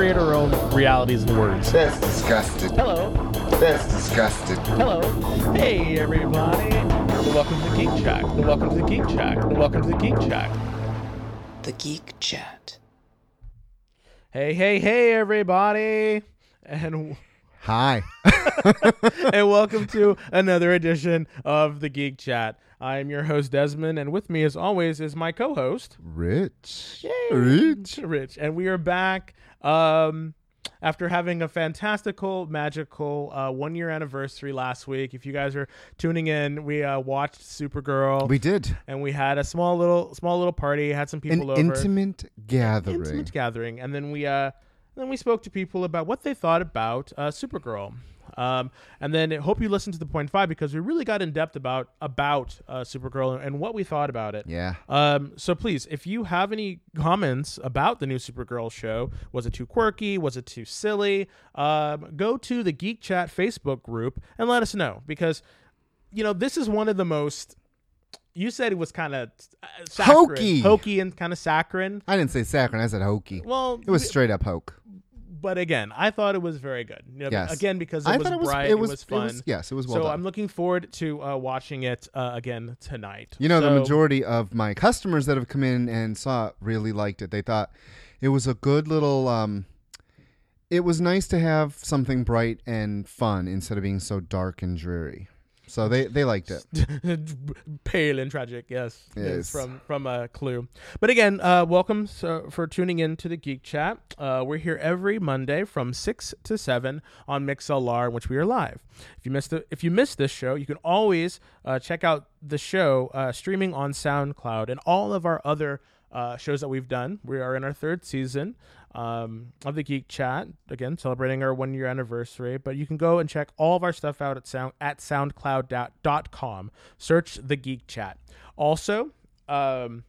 create our own realities and words. That's disgusting. Hello. That's disgusting. Hello. Hey, everybody. Welcome to the Geek Chat. Welcome to the Geek Chat. Welcome to the Geek Shack. The Geek Chat. Hey, hey, hey, everybody. And Hi. and welcome to another edition of the Geek Chat. I am your host Desmond, and with me, as always, is my co-host Rich. Yay. Rich. Rich, and we are back um, after having a fantastical, magical uh, one-year anniversary last week. If you guys are tuning in, we uh, watched Supergirl, We did and we had a small little, small little party. Had some an people over, intimate gathering. intimate gathering, and then we uh, then we spoke to people about what they thought about uh, Supergirl. Um, and then I hope you listened to the point five because we really got in depth about about uh, Supergirl and what we thought about it. Yeah. Um, so please, if you have any comments about the new Supergirl show, was it too quirky? Was it too silly? Um, go to the Geek Chat Facebook group and let us know because, you know, this is one of the most. You said it was kind of uh, Hokey. hokey, and kind of saccharine. I didn't say saccharine. I said hokey. Well, It was we- straight up hoke. But again, I thought it was very good. You know, Yes. Again, because it I was it was. bright, it was. fun. yes, it was well so done. I'm looking forward to uh, watching it uh, again tonight. you know, the majority of my customers that have come in and saw it really liked it. They thought it was a good little. um It was nice to have something bright and fun instead of being so dark and dreary. So they they liked it. pale and tragic. Yes, Yes. from from a clue. But again, uh, welcome so, for tuning in to the Geek Chat. Uh, we're here every Monday from six to seven on MixLR, in which we are live. If you missed the, if you missed this show, you can always uh, check out the show uh, streaming on SoundCloud and all of our other. Uh, shows that we've done. We are in our third season um, of the Geek Chat. Again, celebrating our one year anniversary. But you can go and check all of our stuff out at sound at soundcloud.com. Search the Geek Chat. Also, um,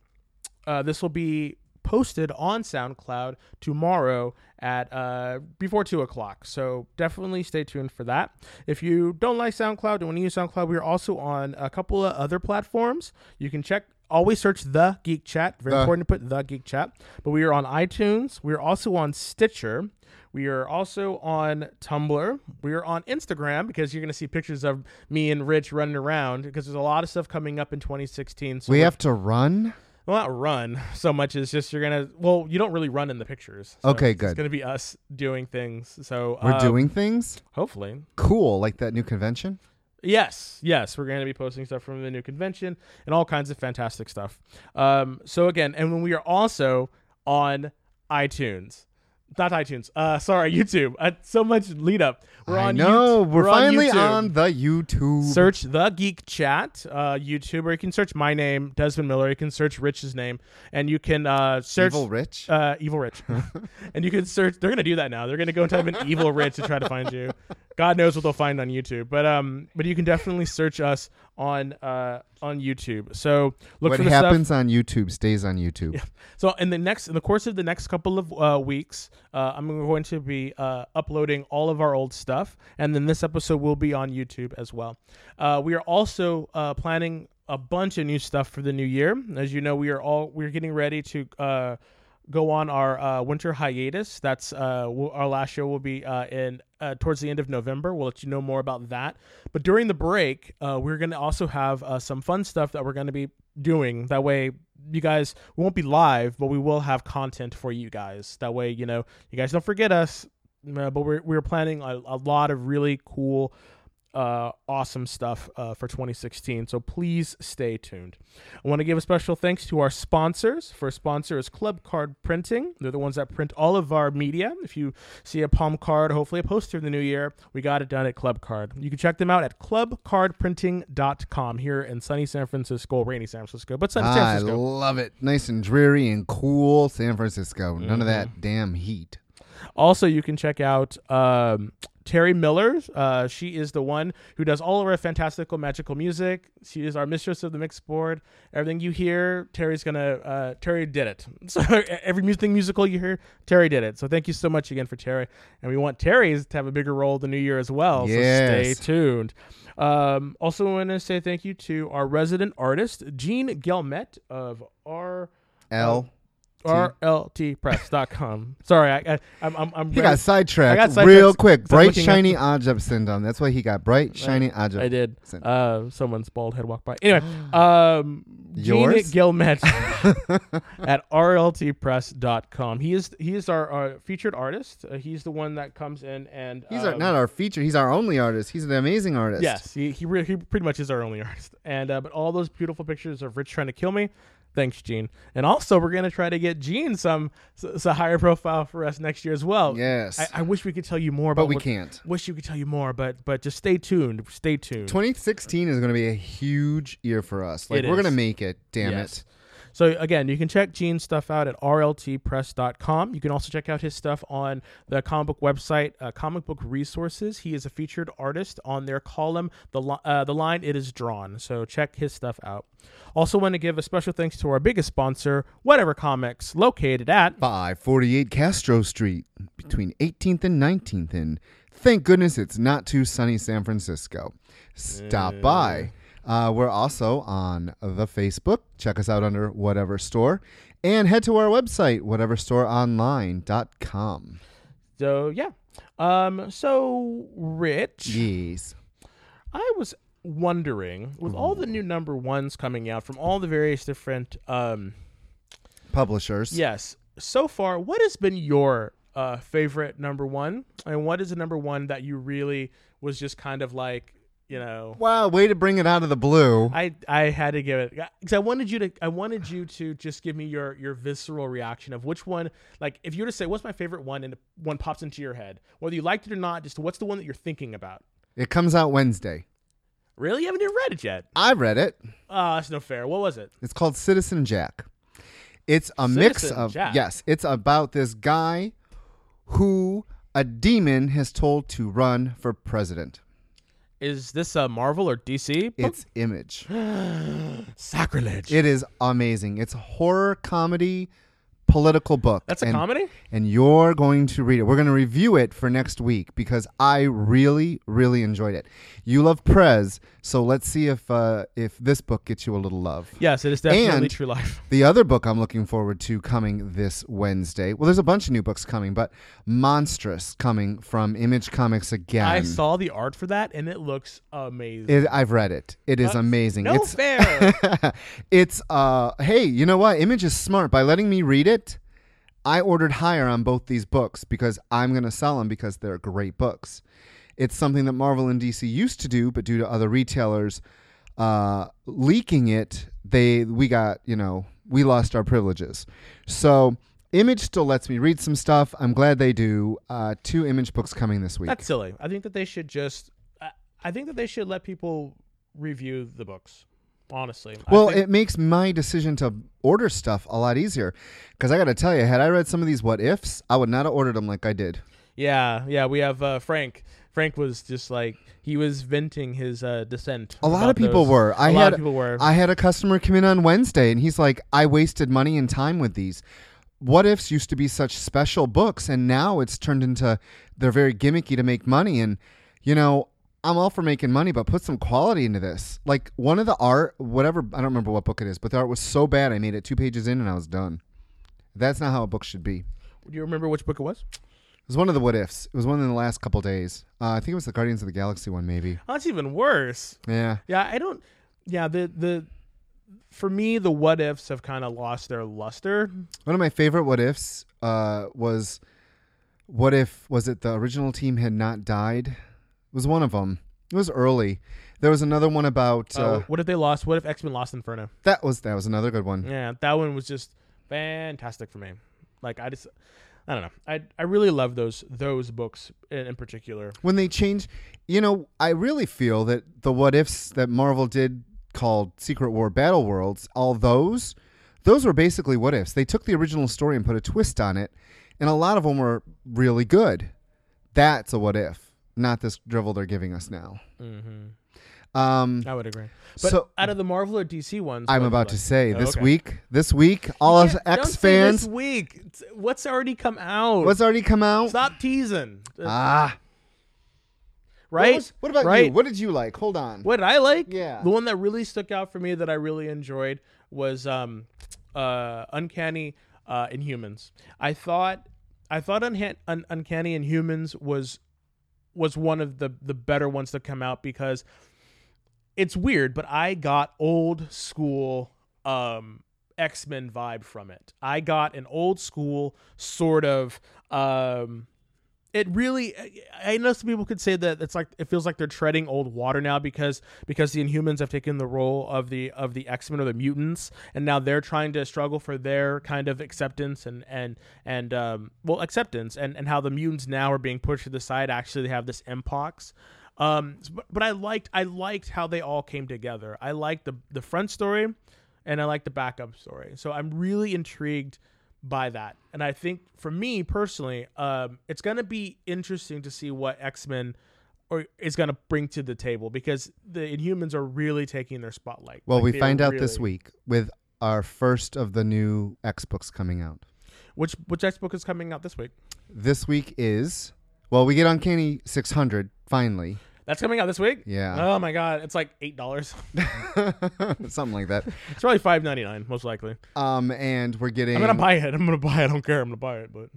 uh, this will be posted on SoundCloud tomorrow at uh, before two o'clock. So definitely stay tuned for that. If you don't like SoundCloud and want to use SoundCloud, we are also on a couple of other platforms. You can check. Always search the Geek Chat. Very The. important to put the Geek Chat. But we are on iTunes. We are also on Stitcher. We are also on Tumblr. We are on Instagram because you're going to see pictures of me and Rich running around because there's a lot of stuff coming up in 2016. So We have to run. well, not run so much as just you're gonna. Well, you don't really run in the pictures. so Okay, good. It's gonna be us doing things. So We're uh, doing things. Hopefully, Cool, like that new convention. Yes, yes, we're gonna be posting stuff from the new convention and all kinds of fantastic stuff. Um. So again, and when we are also on iTunes. Not iTunes. Uh, sorry, YouTube. Uh, so much lead up. We're I on. know. Yout- we're, on finally YouTube. on the YouTube. Search the Geek Chat uh, YouTube, or you can search my name, Desmond Miller. You can search Rich's name, and you can uh, search Evil Rich. uh, Evil Rich, and you can search. They're gonna do that now. They're gonna go and type in Evil Rich to try to find you. God knows what they'll find on YouTube, but um, but you can definitely search us on uh on YouTube. So look what for the stuff. happens on YouTube stays on YouTube. So in the next, in the course of the next couple of uh, weeks, uh, I'm going to be uh, uploading all of our old stuff, and then this episode will be on YouTube as well. Uh, we are also uh, planning a bunch of new stuff for the new year. As you know, we are all we're getting ready to. Go on our uh, winter hiatus. That's uh, our last show will be uh, in uh, towards the end of November. We'll let you know more about that. But during the break, uh, we're going to also have uh, some fun stuff that we're going to be doing. That way, you guys won't be live, but we will have content for you guys. That way, you know, you guys don't forget us. But we're we're planning a, a lot of really cool, uh, awesome stuff uh, for 2016. So please stay tuned. I want to give a special thanks to our sponsors. First sponsor is Club Card Printing. They're the ones that print all of our media. If you see a palm card, hopefully a poster in the new year, we got it done at Club Card. You can check them out at clubcardprinting.com here in sunny San Francisco, rainy San Francisco, but sunny San I Francisco. love it. Nice and dreary and cool San Francisco. None of that Mm-hmm. damn heat. Also, you can check out um, Terry Miller. Uh, she is the one who does all of our fantastical magical music. She is our mistress of the mix board. Everything you hear, Terry's gonna. Uh, Terry did it. So every music musical you hear, Terry did it. So thank you so much again for Terry. And we want Terry's to have a bigger role the new year as well. So stay tuned. Um, also, want to say thank you to our resident artist, Gene Gelmet of R L rltpress.com. Sorry, I, I I'm I'm, I'm He got sidetracked, I got sidetracked real quick. Bright, shiny object syndrome. That's why he got bright, shiny object. I did. Uh, someone's bald head walked by. Anyway, um, Gene? Gilmet at rltpress.com. He is he is our, uh featured artist. Uh, he's the one that comes in and He's our, um, not our feature. He's our only artist. He's an amazing artist. Yes, he he, re- he pretty much is our only artist. And uh, but all those beautiful pictures of Rich trying to kill me. Thanks, Gene. And also, we're gonna try to get Gene some s- a higher profile for us next year as well. Yes. I, I wish we could tell you more, about but we what- can't. Wish you could tell you more, but but just stay tuned. Stay tuned. 2016 is going to be a huge year for us. Like It we're going to make it. Damn Yes. it. So again, you can check Gene's stuff out at rltpress.com. You can also check out his stuff on the comic book website, uh, Comic Book Resources. He is a featured artist on their column, the li- uh, the line it is drawn. So check his stuff out. Also, want to give a special thanks to our biggest sponsor, Whatever Comics, located at 548 Castro Street between 18th and 19th. And thank goodness it's not too sunny San Francisco. Stop by. Uh, we're also on the Facebook. Check us out under Whatever Store. And head to our website, whateverstoreonline.com. so yeah. Um. So Rich, Yes. I was wondering with all the new number ones coming out from all the various different um Publishers. Yes. So far, what has been your uh, favorite number one, and what is the number one that you really was just kind of like, you know, Wow, way to bring it out of the blue. I I had to give it uh, because I wanted you to I wanted you to just give me your your visceral reaction of which one like if you were to say what's my favorite one and one pops into your head whether you liked it or not just what's the one that you're thinking about It comes out Wednesday. really you haven't even read it yet I read it. oh that's no fair what was it It's called Citizen Jack. It's a mix of Jack. yes, it's about this guy who a demon has told to run for president. Is this a Marvel or DC? It's Image. sacrilege It is amazing. It's horror comedy political book. that's a and, comedy And you're going to read it. We're going to review it for next week because I really, really enjoyed it. You love Prez, so let's see if uh, if this book gets you a little love. yes it is definitely And- true life The other book I'm looking forward to coming this Wednesday. Well, there's a bunch of new books coming, but Monstress coming from Image Comics again. I saw the art for that and it looks amazing. it. I've read it. It is Uh, amazing. no it's fair. it's uh hey, you know what? Image is smart by letting me read it. I ordered higher on both these books because I'm going to sell them because they're great books. It's something that Marvel and DC used to do, but due to other retailers uh, leaking it, they we got you know we lost our privileges. So Image still lets me read some stuff. I'm glad they do. Uh, two Image books coming this week. That's silly. I think that they should just. I, think that they should let people review the books. Honestly. Well, it makes my decision to order stuff a lot easier because I got to tell you, had I read some of these what ifs, I would not have ordered them like I did. yeah, yeah. We have uh, Frank. Frank was just like he was venting his uh, dissent. A lot of people those. were. I a had lot of people were. I had a customer come in on Wednesday and he's like, I wasted money and time with these. What ifs used to be such special books and now it's turned into they're very gimmicky to make money and you know, I'm all for making money, but put some quality into this. Like one of the art, whatever I don't remember what book it is, but the art was so bad I made it two pages in and I was done. That's not how a book should be. Do you remember which book it was? It was one of the what ifs. It was one in the last couple days. Uh, I think it was the Guardians of the Galaxy one, maybe. Oh, that's even worse. Yeah. Yeah, I don't. Yeah, the the for me the what ifs have kind of lost their luster. One of my favorite what ifs uh, was what if was it the original team had not died? Was one of them. It was early. There was another one about uh, Uh, what if they lost? What if X Men lost Inferno? that was that was another good one. Yeah, that one was just fantastic for me. Like I just, I don't know. I I really love those those books in, in particular. When they change, you know, I really feel that the what ifs that Marvel did called Secret War Battle Worlds, all those, those were basically what ifs. They took the original story and put a twist on it, and a lot of them were really good. That's a what if, not this drivel they're giving us now. Mm-hmm. Um, I would agree. But so out of the Marvel or DC ones, I'm about to say like? this Okay. week, this week, all us Yeah, don't X fans, This week, what's already come out? what's already come out? Stop teasing. Uh, Ah, right? What, was- what about right? you? What did you like? Hold on. What did I like? Yeah. The one that really stuck out for me that I really enjoyed was um, uh, Uncanny uh, Inhumans. I thought I thought Unha- Un- Uncanny Inhumans was was one of the the better ones to come out because it's weird, but I got old school um X Men vibe from it. I got an old school sort of. Um, it really, I know some people could say that it's like it feels like they're treading old water now because because the Inhumans have taken the role of the of the X Men or the mutants, and now they're trying to struggle for their kind of acceptance and and and um, well acceptance and and how the mutants now are being pushed to the side. Actually, they have this mpox. Um, but, but I liked I liked how they all came together. I liked the the front story and I like the backup story. So I'm really intrigued by that. And I think for me personally, um, it's gonna be interesting to see what X Men or is gonna bring to the table because the Inhumans are really taking their spotlight. Well, Like, we find out this week with our first of the new X books coming out. Which which X book is coming out this week? This week is well, we get Uncanny 600 finally. That's coming out this week. Yeah. Oh my god, it's like eight dollars. Something like that. it's probably five ninety nine, most likely. Um, and we're getting. I'm gonna buy it. I'm gonna buy it. I don't care. I'm gonna buy it. But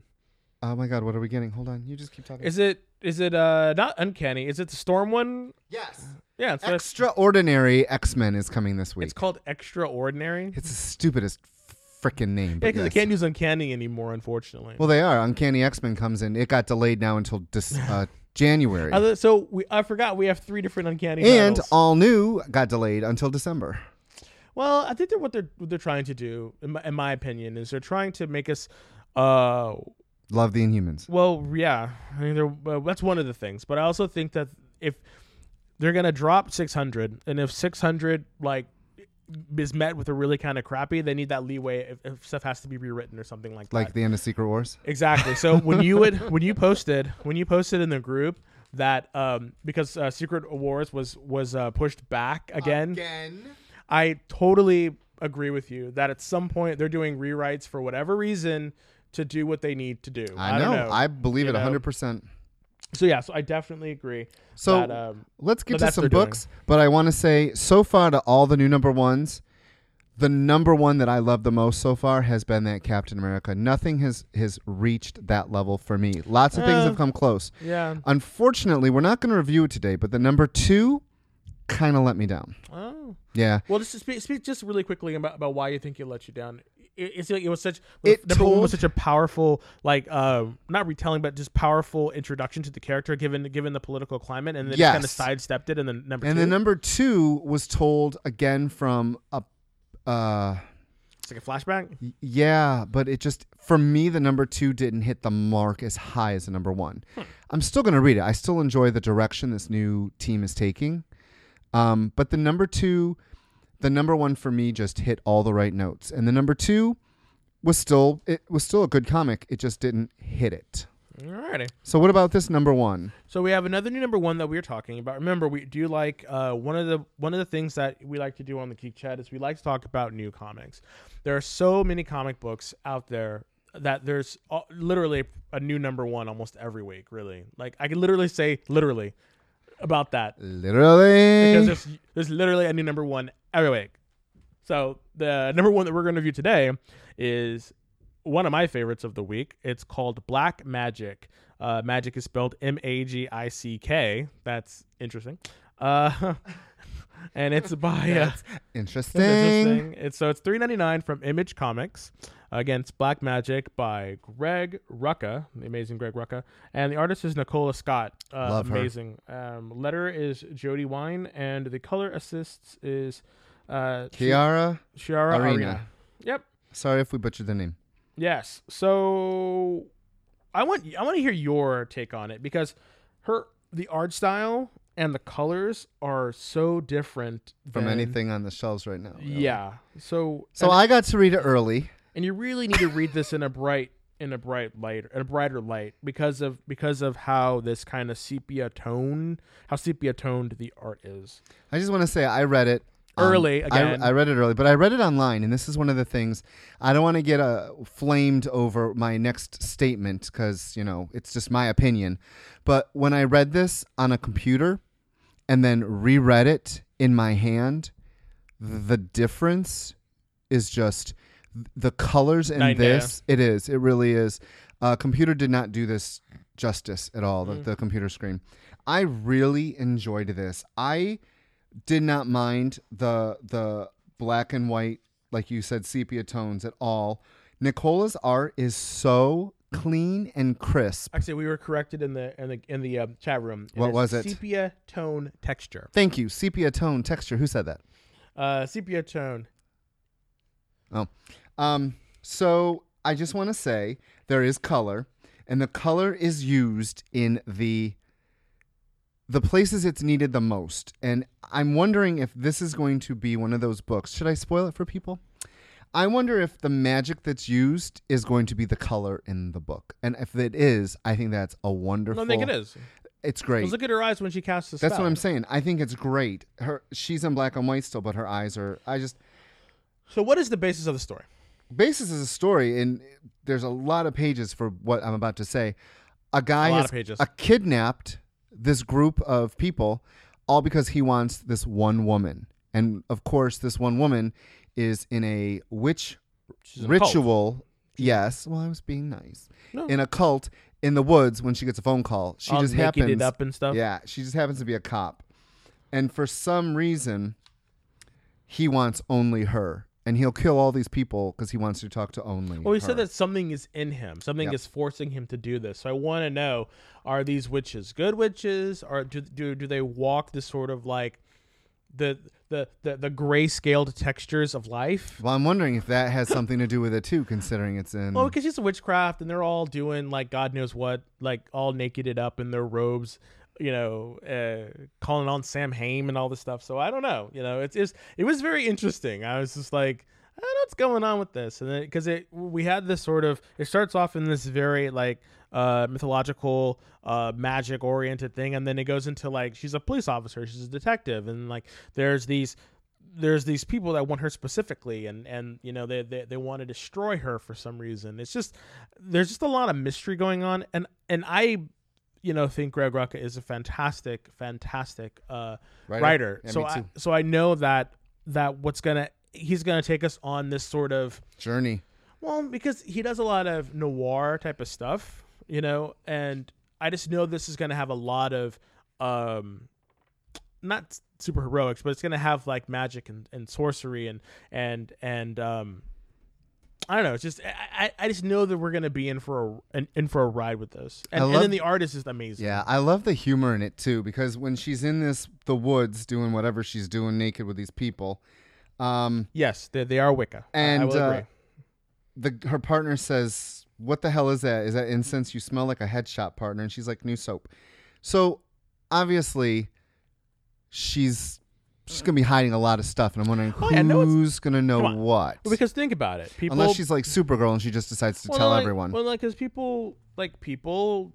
Oh my God, what are we getting? Hold on, you just keep talking. is it is it uh not uncanny? Is it the Storm one? yes. Yeah, it's, it's, Extraordinary X Men is coming this week. it's called Extraordinary. It's the stupidest freaking name. Yeah, But because they can't use uncanny anymore, unfortunately. Well, they are. Uncanny X Men comes in. It got delayed now until dis- uh, January. Other- so we I forgot we have three different uncanny. and titles. all new got delayed until December. well, I think they're what they're what they're trying to do, in my, in my opinion, is they're trying to make us. Uh, Love the Inhumans. well, yeah, I mean, they're, well, that's one of the things, but I also think that if they're gonna drop 600, and if 600 like is met with a really kind of crappy, they need that leeway if, if stuff has to be rewritten or something like that. Like the end of Secret Wars. Exactly. So when you would when you posted when you posted in the group that um because uh, Secret Wars was was uh, pushed back again, Again. I totally agree with you that at some point they're doing rewrites for whatever reason to do what they need to do. I, don't know. I believe you it know? 100%. So yeah, so I definitely agree. So that, um, let's get to some they're doing. books. But I want to say, so far to all the new number ones, the number one that I love the most so far has been that Captain America. Nothing has has reached that level for me. Lots of things Uh, have come close. yeah. Unfortunately, we're not going to review it today. But the number two kind of let me down. Oh. Yeah. Well, just speak, speak just really quickly about, about why you think it let you down. It, it's like it was such. It number one was such a powerful, like, uh, not retelling, but just powerful introduction to the character, given given the political climate, and then Yes. kind of sidestepped it. And then number And two, then number two was told again from a. Uh, it's like a flashback. Yeah, but it just for me the number two didn't hit the mark as high as the number one. I'm still gonna read it. I still enjoy the direction this new team is taking, um, but the number two, the number one for me just hit all the right notes, and the number two was still it was still a good comic. It just didn't hit it. Alrighty. So what about this number one? So we have another new number one that we are talking about. Remember, we do like uh, one of the one of the things that we like to do on the Geek Chat is we like to talk about new comics. There are so many comic books out there that there's uh, literally a new number one almost every week. Really, like I can literally say literally about that Literally, because there's there's literally a new number one every week. So the number one that we're going to review today is one of my favorites of the week. It's called Black Magick. Uh, magic is spelled M A G I C K. That's interesting. Uh, and it's by uh, interesting. interesting. It's so it's three ninety nine from Image Comics. Again, it's Black Magick by Greg Rucka, the amazing Greg Rucka, and the artist is Nicola Scott. Uh, Love her. amazing. Um, letter is Jodi Wynne, and the color assists is uh, Chiara, Shiara Arena. Arena. Yep. sorry if we butchered the name. Yes. So I want I want to hear your take on it because her the art style and the colors are so different From than- anything on the shelves right now. really. Yeah. So So I got to read it early. And you really need to read this in a bright in a bright light in a brighter light because of because of how this kind of sepia tone how sepia toned the art is. I just want to say I read it um, Early, I- again. I, read it early, but I read it online, and this is one of the things I don't want to get uh, flamed over my next statement because you know it's just my opinion. But when I read this on a computer and then reread it in my hand, the difference is just the colors in Night and day, this it is. It really is. Uh, computer did not do this justice at all the, the computer screen. I really enjoyed this. I did not mind the the black and white like you said sepia tones at all. Nicola's art is so clean and crisp. Actually, we were corrected in the in the in the um, chat room. What was it? Sepia tone texture. thank you. Sepia tone texture. Who said that? Uh, sepia tone. Oh, um, so I just want to say there is color, and the color is used in the the places it's needed the most. And I'm wondering if this is going to be one of those books. Should I spoil it for people? I wonder if the magic that's used is going to be the color in the book, and if it is, I think that's a wonderful. don't think it is. It's It's great. look at her eyes when she casts the spell. That's what I'm saying. I think it's great. Her she's in black and white still, but her eyes are. I just So, what is the basis of the story? Basis is a story and there's a lot of pages for what i'm about to say. A guy A has uh, kidnapped this group of people all because he wants this one woman. And of course this one woman is in a witch She's a ritual. Yes. Well i was being nice. No. in a cult in the woods when she gets a phone call. She All just happens up and stuff. yeah. She just happens to be a cop. And for some reason he wants only her and he'll kill all these people because he wants to talk to only Well, he her. said that something is in him. Something Yep. is forcing him to do this. So I want to know: Are these witches good witches, or do do do they walk this sort of like the the the, the gray scaled textures of life? Well, I'm wondering if that has something to do with it too, considering it's in. Well, because it's a witchcraft, and they're all doing like God knows what, like all nakeded up in their robes, you know, uh, calling on Samhain and all this stuff. So I don't know, you know, it's, it's it was very interesting. I was just like, I don't know what's going on with this, and then because it we had this sort of it starts off in this very like uh mythological uh magic oriented thing and then it goes into like she's a police officer she's a detective and like there's these there's these people that want her specifically and and you know they, they they want to destroy her for some reason it's just there's just a lot of mystery going on and and i you know think greg rucka is a fantastic fantastic uh Writer? writer, Yeah, so i so i know that that what's gonna he's gonna take us on this sort of Journey. well, because he does a lot of noir type of stuff, you know, and I just know this is going to have a lot of, um, not super heroics, but it's going to have like magic and, and sorcery and and and um, I don't know. It's just I, I just know that we're going to be in for a in, in for a ride with this, and, I and then the artist is amazing. Yeah, I love the humor in it too because when she's in this the woods doing whatever she's doing naked with these people, um, Yes, they, they are Wicca. And, uh, agree. the her partner says, "What the hell is that? Is that incense? You smell like a head shop, partner." And she's like, "New soap." So obviously, she's she's gonna be hiding a lot of stuff, and I'm wondering Oh, yeah, no, it's- who's gonna know come on. what. Well, because think about it, people Unless she's like Supergirl and she just decides to Well, tell like, everyone. Well, like, because people, like, people,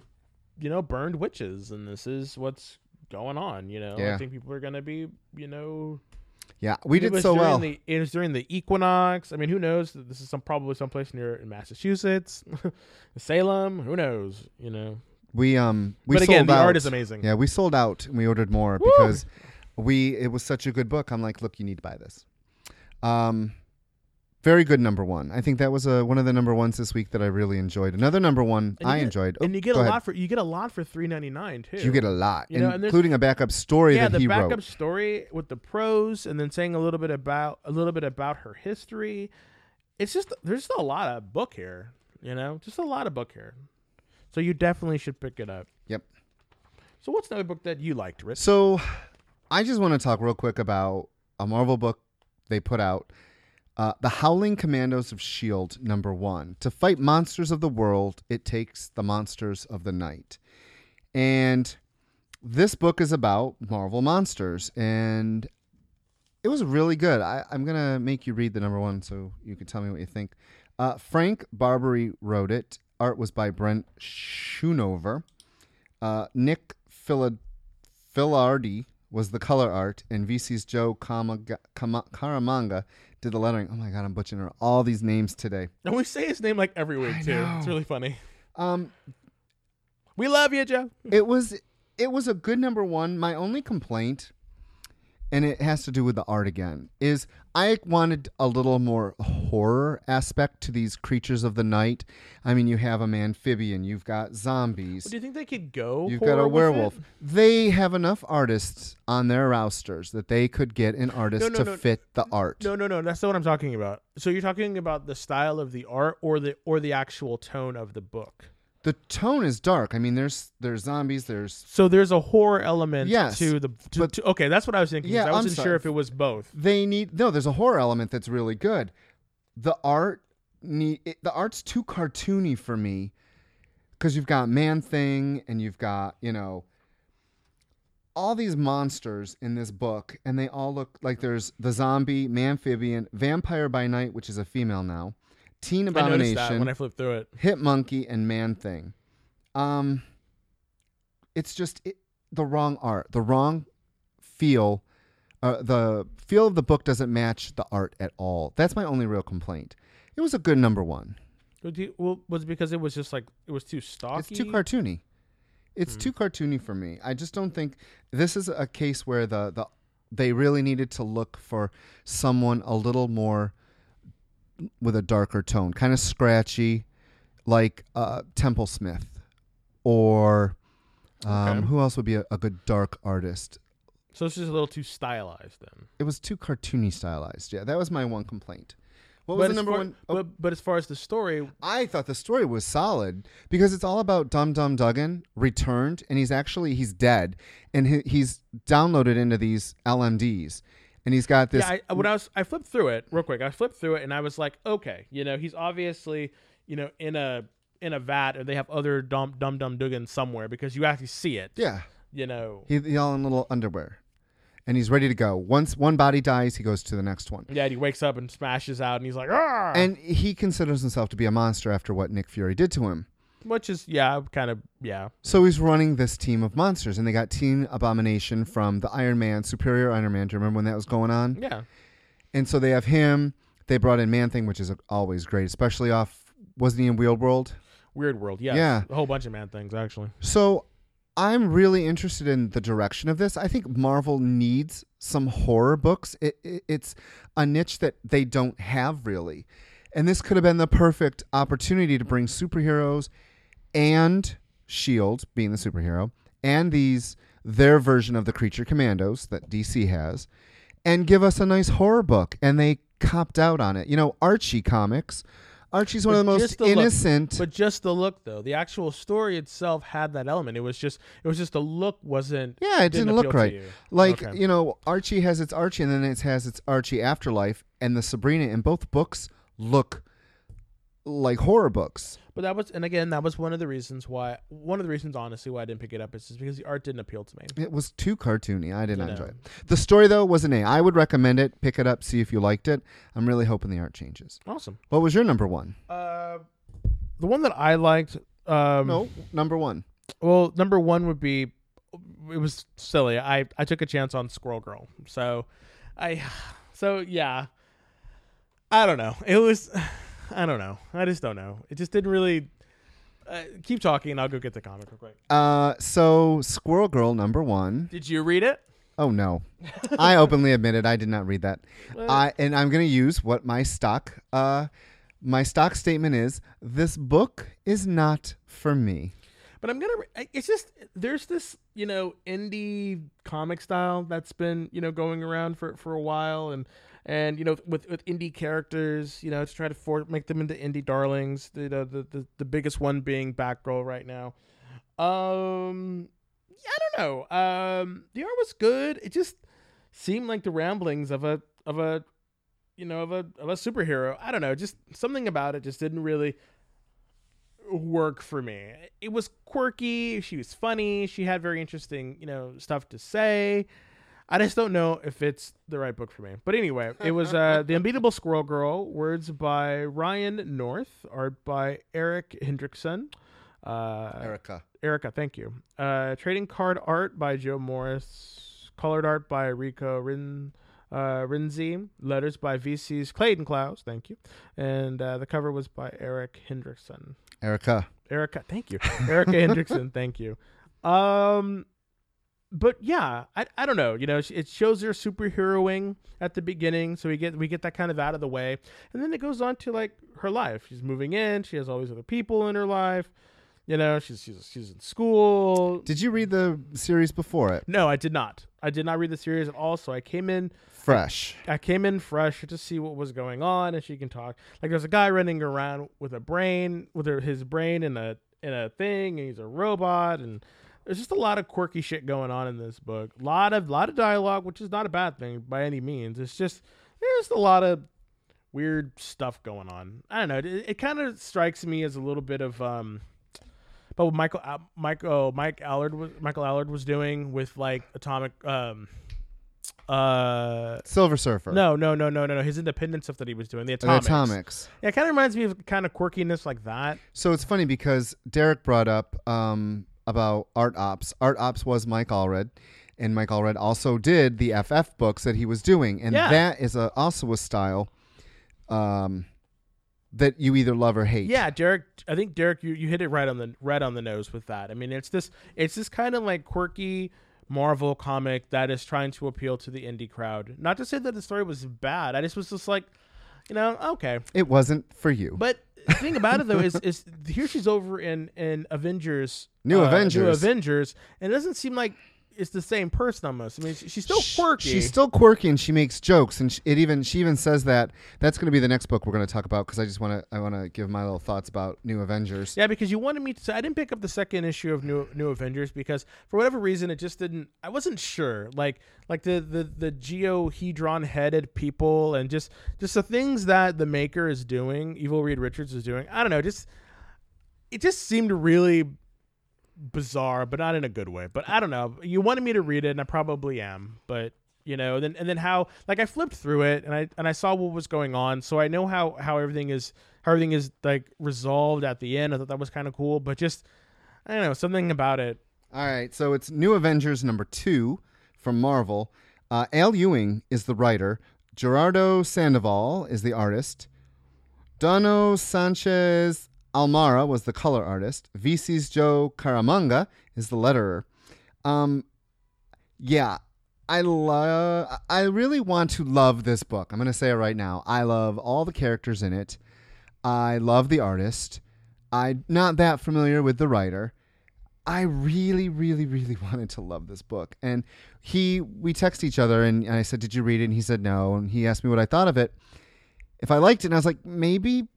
you know, burned witches, and this is what's going on. You know, I Yeah. think people are gonna be, you know, yeah, we it did was so during well. The, it was during the equinox. I mean, who knows? This is some probably someplace near in Massachusetts, Salem. Who knows? You know. we um we but again, sold the out. art is amazing. Yeah, we sold out and we ordered more because we it was such a good book. I'm like, look, you need to buy this. Um, very good number one. I think that was a, one of the number ones this week that I really enjoyed. Another number one And I get- enjoyed. and Oh, you get a ahead. lot for you get a lot for three ninety nine too. You get a lot, You know, and including a backup story yeah, the he backup wrote. story with the prose, and then saying a little bit about a little bit about her history. It's just there's just a lot of book here, you know, just a lot of book here. So you definitely should pick it up. Yep. So what's another book that you liked, Rich? So, I just want to talk real quick about a Marvel book they put out. Uh, the Howling Commandos of S.H.I.E.L.D. Number one. To fight monsters of the world, it takes the monsters of the night. And this book is about Marvel monsters. And it was really good. I, I'm going to make you read the number one so you can tell me what you think. Uh, Frank Barbiere wrote it. Art was by Brent Schoonover. Uh, Nick Filardi was the color art, and VC's Joe Kamaga- Kama- Karamanga did the lettering. Oh my god, I'm butchering all these names today. And we say his name like every week I too. know. It's really funny. Um, We love you, Joe. it was it was a good number one. My only complaint and it has to do with the art again. Is I wanted a little more horror aspect to these creatures of the night. I mean, you have an amphibian, you've got zombies, Do you think they could go? you've got a werewolf. They have enough artists on their rosters that they could get an artist No, no, to no. fit the art. No, no, no. That's not what I'm talking about. So you're talking about the style of the art, or the or the actual tone of the book. The tone is dark. I mean, there's there's zombies. There's So there's a horror element Yes, to the. To, but- to- okay, that's what I was thinking. Yeah, I wasn't sure if it was both. they need no. There's a horror element that's really good. The art need it, the art's too cartoony for me because you've got Man Thing and you've got you know all these monsters in this book, and they all look like there's the zombie, Manphibian, Vampire by Night, which is a female now, Teen I that Abomination, when I flipped through it. Hit Monkey, and Man Thing. Um, it's just it, the wrong art, the wrong feel. Uh, the feel of the book doesn't match the art at all. That's my only real complaint. It was a good number one. You- Well, was it because it was just like it was too stocky? It's too cartoony. It's Hmm. too cartoony for me. I just don't think this is a case where the, the they really needed to look for someone a little more with a darker tone, kind of scratchy, like uh, Templesmith, or um, Okay. who else would be a, a good dark artist? So it's just a little too stylized then. It was too cartoony stylized. Yeah, that was my one complaint. What was but the number far, one? oh, But but as far as the story, I thought the story was solid because it's all about Dum Dum Dugan returned, and he's actually he's dead, and he, he's downloaded into these LMDs, and he's got this. yeah, I, when I was I flipped through it real quick. I flipped through it and I was like, okay, you know, he's obviously you know in a in a vat, or they have other dumb dumb dum dugan somewhere because you actually see it. yeah, You know. he, he's all in little underwear, and he's ready to go. Once one body dies, he goes to the next one, Yeah, and he wakes up and smashes out, and he's like, ah, and he considers himself to be a monster after what Nick Fury did to him. Which is yeah, kind of yeah. So he's running this team of monsters, and they got Teen Abomination from the Iron Man, Superior Iron Man. Do you remember when that was going on? Yeah. And so they have him. They brought in Man Thing, which is always great, especially off. Wasn't he in Weird World? Weird World, yes. Yeah. A whole bunch of man things, actually. So I'm really interested in the direction of this. I think Marvel needs some horror books. It, it, it's a niche that they don't have really. And this could have been the perfect opportunity to bring superheroes and Shield being the superhero and these their version of the creature commandos that DC has and give us a nice horror book and they copped out on it. You know, Archie comics. Archie's one of the most the look. innocent But just the look, though, the actual story itself had that element. It was just, it was just the look wasn't. Yeah, it didn't, look appeal to right. you. Like Okay. you know, Archie has its Archie, and then it has its Archie Afterlife, and the Sabrina. And both books look like horror books. But that was, and again, that was one of the reasons why. One of the reasons, honestly, why I didn't pick it up is just because the art didn't appeal to me. It was too cartoony. I did not enjoy it. The story though was an A. I would recommend it. Pick it up, see if you liked it. I'm really hoping the art changes. Awesome. What was your number one? Uh, the one that I liked. Um, no, number one. Well, number one would be. It was silly. I I took a chance on Squirrel Girl. So, I, so yeah. I don't know. It was. I don't know. I just don't know. It just didn't really. Uh, keep talking. I'll go get the comic real quick. Uh, so Squirrel Girl number one. Did you read it? Oh no, I openly admitted I did not read that. Well- I and I'm going to use what my stock uh my stock statement is. This book is not for me. But I'm gonna. re- It's just there's this you know indie comic style that's been you know going around for for a while, and and you know with with indie characters, you know to try to for, make them into indie darlings. The, the the the the biggest one being Batgirl right now. Um, I don't know. Um, the art was good. It just seemed like the ramblings of a of a you know of a of a superhero. I don't know. Just something about it just didn't really work for me. It was quirky. She was funny. She had very interesting, you know, stuff to say. I just don't know if it's the right book for me. But anyway, it was uh, The Unbeatable Squirrel Girl, words by Ryan North, art by Eric Hendrickson. Uh, Erica. Erica, thank you. Uh, trading card art by Joe Morris. Colored art by Rico Rin, uh, Renzi. Letters by VC's Clayton Klaus, thank you. And uh, the cover was by Eric Hendrickson. Erica. Erica, thank you. Erica Hendrickson, thank you. Um, but yeah, I, I don't know. You know, it shows her superheroing at the beginning, so we get we get that kind of out of the way, and then it goes on to like her life. She's moving in. She has all these other people in her life. You know, she's she's she's in school. Did you read the series before it? No, I did not. I did not read the series at all. So I came in Fresh. I came in fresh to see what was going on, and she can talk. Like there's a guy running around with a brain, with her, his brain in a in a thing, and he's a robot, and there's just a lot of quirky shit going on in this book. A lot of lot of dialogue, which is not a bad thing by any means. It's just there's a lot of weird stuff going on. I don't know. It, it kind of strikes me as a little bit of um, but what Michael uh, Michael Mike Allred was Michael Allred was doing with like atomic um uh Silver Surfer. no no no no no no his independent stuff that he was doing the The atomics. Atomics. Yeah, it kind of reminds me of kind of quirkiness like that. So it's funny because Derek brought up um, about Art Ops. Art Ops was Mike Allred, and Mike Allred also did the FF books that he was doing, and Yeah. that is a, also a style um, that you either love or hate. Yeah, Derek. I think Derek, you, you hit it right on the right on the nose with that. I mean, it's this it's this kind of like quirky Marvel comic that is trying to appeal to the indie crowd. Not to say that the story was bad. I just was just like, you know, okay. It wasn't for you. But the thing about it though is is here she's over in in Avengers, New uh, New Avengers. Avengers, and it doesn't seem like it's the same person almost. I mean, she's still quirky. She's still quirky and she makes jokes, and it even she even says that that's going to be the next book we're going to talk about because I just want to I want to give my little thoughts about New Avengers. Yeah, because you wanted me to. I didn't pick up the second issue of New New Avengers because for whatever reason it just didn't. I wasn't sure. Like like the the the geohedron headed people and just just the things that the maker is doing, Evil Reed Richards is doing. I don't know. Just it just seemed really bizarre, but not in a good way. But I don't know. You wanted me to read it, and I probably am. But you know, and then and then how like I flipped through it and I and I saw what was going on, so I know how how everything is how everything is like resolved at the end. I thought that was kind of cool, but just I don't know something about it. All right, so it's New Avengers number two from Marvel. Uh, Al Ewing is the writer. Gerardo Sandoval is the artist. Dono Sanchez Almara was the color artist. VC's Joe Caramagna is the letterer. Um, yeah, I love. I really want to love this book. I'm going to say it right now. I love all the characters in it. I love the artist. I'm not that familiar with the writer. I really, really, really wanted to love this book. And he, we text each other, and I said, "Did you read it?" And he said, "No." And he asked me what I thought of it, if I liked it, and I was like, "Maybe,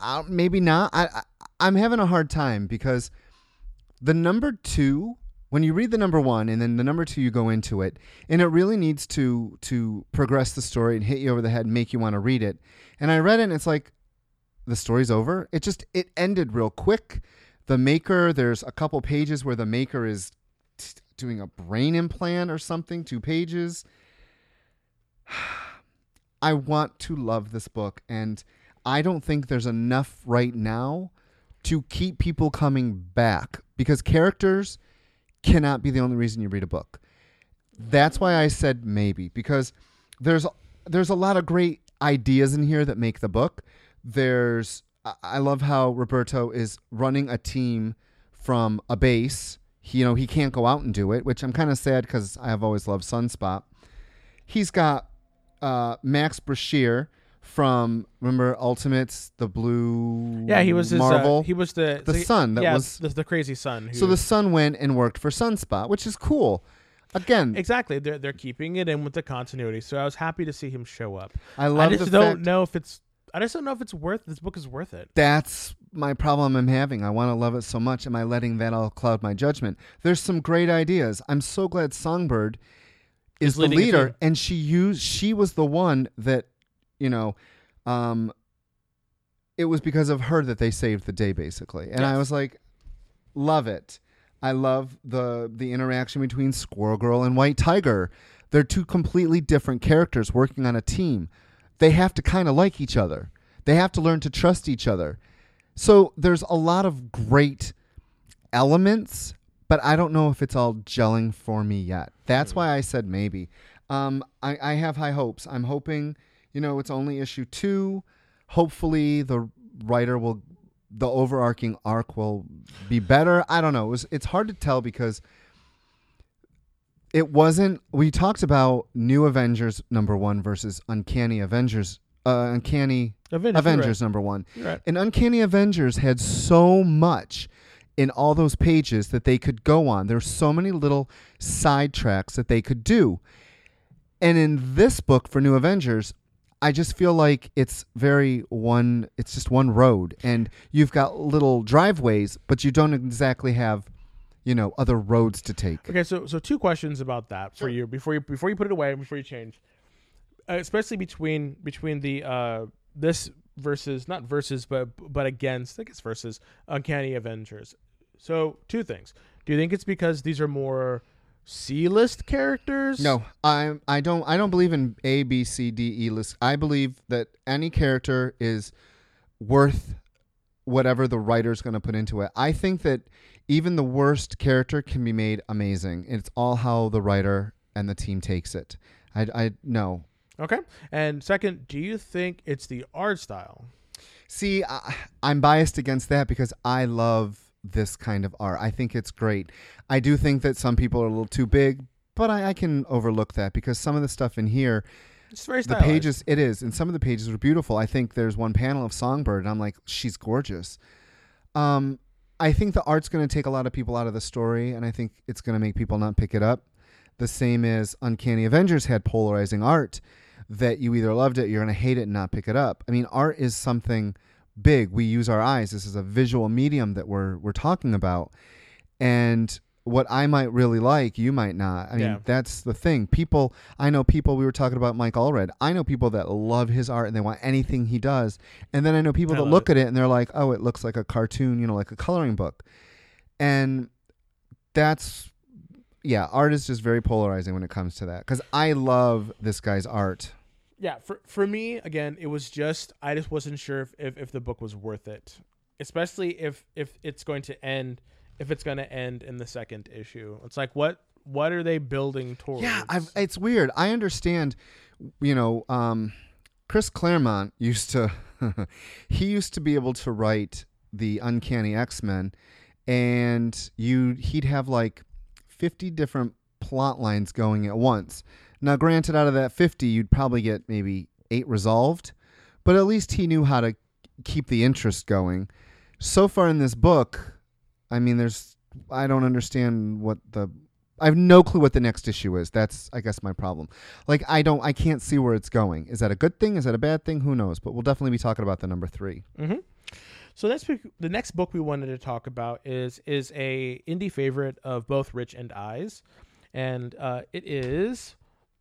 uh, maybe not." I, I, I'm having a hard time because the number two, when you read the number one, and then the number two, you go into it, and it really needs to to progress the story and hit you over the head and make you want to read it. And I read it, and it's like, the story's over. It just it ended real quick. The maker, there's a couple pages where the maker is t- doing a brain implant or something, two pages. I want to love this book and I don't think there's enough right now to keep people coming back because characters cannot be the only reason you read a book. That's why I said maybe because there's there's a lot of great ideas in here that make the book. There's I- love how Roberto is running a team from a base. He, you know, he can't go out and do it, which I'm kind of sad because I have always loved Sunspot. He's got uh, Max Brashear from remember Ultimates, the blue Yeah, he was his, Marvel. Uh, he was the The son that yeah, was- the, the crazy son. Who, so the son went and worked for Sunspot, which is cool. Again, exactly they're they're keeping it in with the continuity. So I was happy to see him show up. I love I just don't know if it's. I just don't know if it's worth. This book is worth it. that's my problem I'm having. I want to love it so much. Am I letting that all cloud my judgment? There's some great ideas. I'm so glad Songbird is Is the leader, and she used. She was the one that, you know, um, it was because of her that they saved the day, basically. And I was like, love it. I love the the interaction between Squirrel Girl and White Tiger. They're two completely different characters working on a team. They have to kind of like each other. They have to learn to trust each other. So there's a lot of great elements, but I don't know if it's all gelling for me yet. That's why I said maybe. Um, I, I have high hopes. I'm hoping, you know, it's only issue two. Hopefully, the writer will, the overarching arc will be better. I don't know. It was, it's hard to tell because it wasn't. We talked about New Avengers number one versus Uncanny Avengers. Uh, Uncanny Avengers, Avengers number one. Right. And Uncanny Avengers had so much in all those pages that they could go on. There's so many little side tracks that they could do. And in this book for New Avengers, I just feel like it's very one it's just one road and you've got little driveways, but you don't exactly have, you know, other roads to take. Okay, so so two questions about that for you before you before you put it away and before you change, uh, especially between between the uh this versus not versus but but against I guess versus Uncanny Avengers. So two things. Do you think it's because these are more C-list characters? No, I I don't I don't believe in A B C D E list. I believe that any character is worth whatever the writer's going to put into it. I think that even the worst character can be made amazing. It's all how the writer and the team takes it. I I no. Okay. And second, do you think it's the art style? See, I, I'm biased against that because I love this kind of art. I think it's great. I do think that some people are a little too big, but I, I can overlook that because some of the stuff in here It's very the pages it is and some of the pages are beautiful. I think there's one panel of songbird and i'm like she's gorgeous. Um i think the art's going to take a lot of people out of the story and i think it's going to make people not pick it up. The same as uncanny avengers had polarizing art that you either loved it you're going to hate it and not pick it up. I mean art is something big we use our eyes this is a visual medium that we're we're talking about and what I might really like, you might not. I mean, Yeah. that's the thing. People, I know people. We were talking about Mike Allred. I know people that love his art and they want anything he does. And then I know people I that look at it and they're like, "Oh, it looks like a cartoon, you know, like a coloring book." And that's, yeah, art is just very polarizing when it comes to that. Because I love this guy's art. Yeah for for me again it was just i just wasn't sure if, if, if the book was worth it especially if if it's going to end if it's going to end in the second issue it's like what what are they building towards Yeah, I've, it's weird. I understand. You know, um, Chris Claremont used to. he used to be able to write the Uncanny X Men, and you he'd have like fifty different plot lines going at once. Now, granted, out of that fifty, you'd probably get maybe eight resolved, but at least he knew how to keep the interest going. So far in this book, I mean, there's I don't understand what the I have no clue what the next issue is. That's I guess my problem. Like I don't I can't see where it's going. Is that a good thing? Is that a bad thing? Who knows? But we'll definitely be talking about the number 3. Mm-hmm. So week, the next book we wanted to talk about is is a indie favorite of both Rich and I's, and uh, it is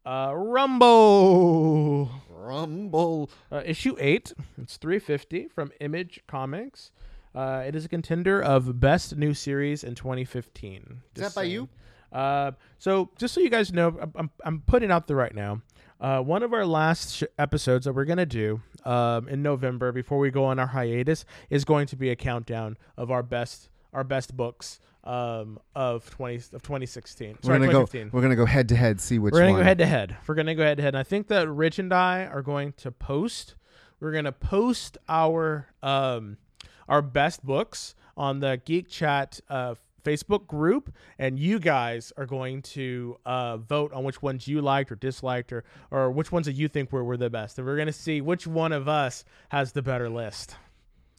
uh, Rumble Rumble. uh, issue eight. It's three fifty from Image Comics. Uh, it is a contender of best new series in 2015. Is that by saying. you? Uh, so just so you guys know, I'm- I'm, I'm putting out there right now. Uh, one of our last sh- episodes that we're gonna do um, in November before we go on our hiatus is going to be a countdown of our best our best books um, of 20 of 2016. We're Sorry, gonna go. 2015. We're gonna go head to head. See which We're gonna one. go head to head. We're gonna go head to head. And I think that Rich and I are going to post. We're gonna post our um our best books on the Geek Chat uh, Facebook group, and you guys are going to uh, vote on which ones you liked or disliked, or or which ones that you think were, were the best. And we're gonna see which one of us has the better list.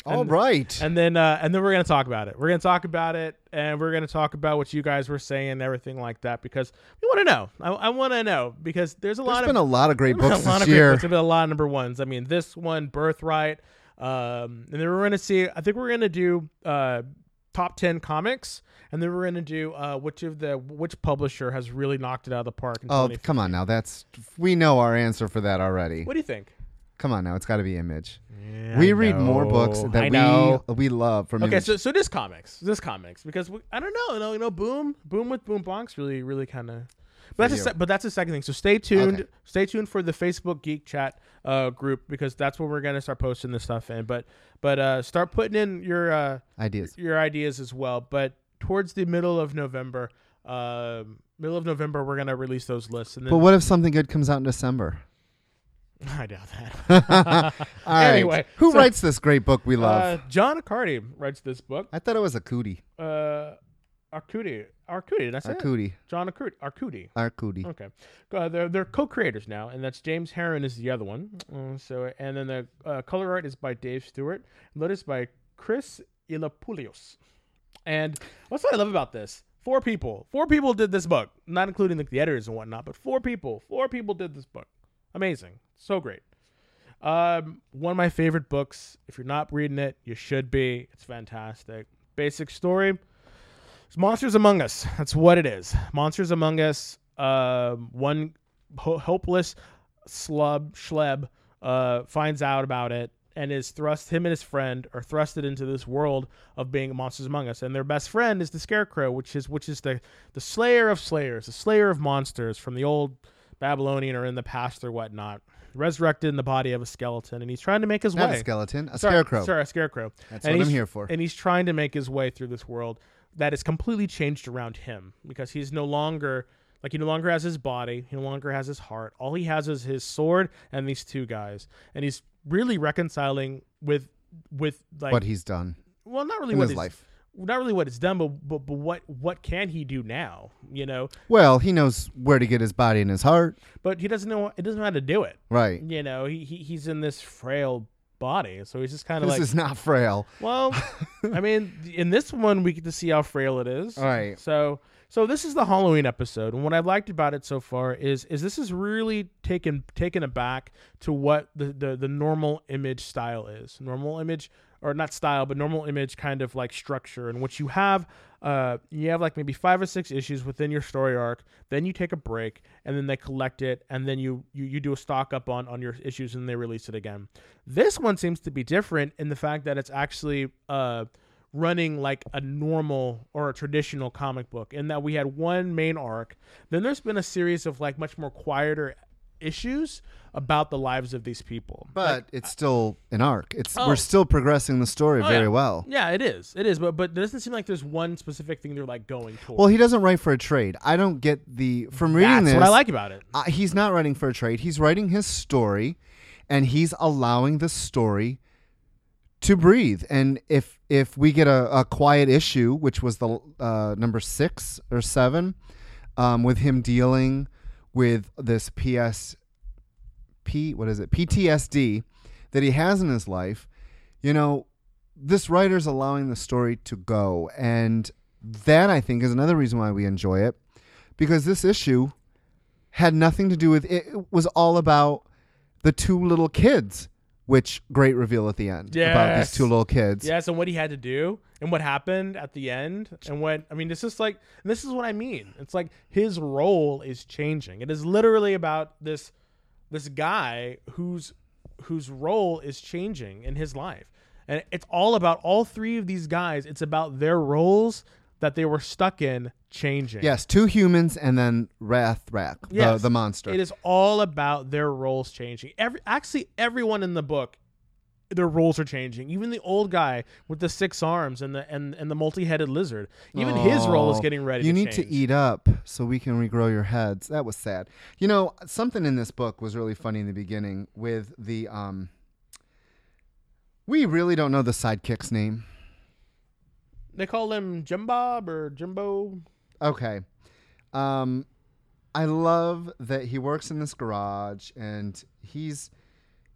All and- right. And then uh, and then we're gonna talk about it. We're gonna talk about it, and we're gonna talk about what you guys were saying, and everything like that, because we want to know. I, I want to know because there's a There's lot been of a lot of great books a lot this of year. books. There's been a lot of number ones. I mean, this one, Birthright, um, and then we're gonna see. I think we're gonna do uh, top ten comics, and then we're gonna do uh, which of the which publisher has really knocked it out of the park. Oh, come on now. That's we know our answer for that already. What do you think? Come on now. It's got to be Image. Yeah, we I read more books know. that we we love from Okay, Image. so so this comics, this comics, because we, I don't know, you know, you know, boom, boom with boom bonks, really, really kind of. But that's a se- but that's the second thing. So stay tuned. Okay. Stay tuned for the Facebook Geek Chat uh, group because that's where we're gonna start posting this stuff in. But but uh, start putting in your uh, Ideas. your ideas as well. But towards the middle of November, um, middle of November, we're gonna release those lists. And then But what if something good comes out in December? I doubt that. All right. Anyway, who so- writes this great book we love? uh, John Accardi writes this book. I thought it was a cootie. uh Arcudi. Arcudi. Did I say that? Arcudi. John Arcudi. Arcudi. Arcudi. Okay, uh, they're they're co-creators now, and that's James Harren is the other one. Uh, so and then the uh, color art is by Dave Stewart, letters by Chris Eliopoulos. And what's what I love about this? Four people, four people did this book, not including like the editors and whatnot, but four people, four people did this book. Amazing, so great. Um, one of my favorite books. If you're not reading it, you should be. It's fantastic. Basic story. It's Monsters Among Us. That's what it is. Monsters Among Us. Um, one ho- hopeless slub schleb uh, finds out about it and is thrust him and his friend are thrusted into this world of being monsters among us and their best friend is the scarecrow which is which is the the slayer of slayers the slayer of monsters from the old babylonian or in the past or whatnot resurrected in the body of a skeleton and he's trying to make his Not way a skeleton, a Sorry- scarecrow. sorry a scarecrow That's And what I'm he's- here for. and he's trying to make his way through this world that is completely changed around him because he's no longer like he no longer has his body he no longer has his heart all he has is his sword and these two guys and he's really reconciling with with like what he's done well not really in what his life. Not really what it's done but, but but what what can he do now you know Well, he knows where to get his body and his heart. but he doesn't know he doesn't know how to do it Right. you know he, he he's in this frail body so he's just kind of This is not frail. Well, I mean, in this one, we get to see how frail it is. All right. So, so this is the Halloween episode, and what I've liked about it so far is is this is really taken taken aback to what the the, the normal image style is. Normal image, or not style, but normal image kind of like structure, in which you have uh you have like maybe five or six issues within your story arc. Then you take a break, and then they collect it, and then you you, you do a stock up on on your issues, and they release it again. This one seems to be different in the fact that it's actually uh running like a normal or a traditional comic book in that we had one main arc then there's been a series of like much more quieter issues about the lives of these people But it's still an arc. It's Oh. we're still progressing the story Oh, very yeah. well. yeah it is it is but but it doesn't seem like there's one specific thing they're like going towards Well, he doesn't write for a trade. I don't get the from reading that's this. what i like about it uh, he's not writing for a trade. He's writing his story, and he's allowing the story to breathe. And if if we get a, a quiet issue, which was the uh, number six or seven, um, with him dealing with this PS P what is it? PTSD that he has in his life, you know, this writer's allowing the story to go, and that I think is another reason why we enjoy it, because this issue had nothing to do with it. It was all about the two little kids, which great reveal at the end about these two little kids. Yes, and what he had to do and what happened at the end and what I mean this is like this is what I mean. It's like his role is changing. It is literally about this this guy whose whose role is changing in his life. And it's all about all three of these guys. It's about their roles that they were stuck in changing. Yes, two humans and then Rathraq, Yes. the, the monster. It is all about their roles changing. Every actually everyone in the book their roles are changing. Even the old guy with the six arms and the and, and the multi-headed lizard. Even his role is Oh, getting ready You to need change. to eat up so we can regrow your heads. That was sad. You know, something in this book was really funny in the beginning with the um we really don't know the sidekick's name. They call him Jim Bob or Jimbo. Okay. Um I love that he works in this garage and he's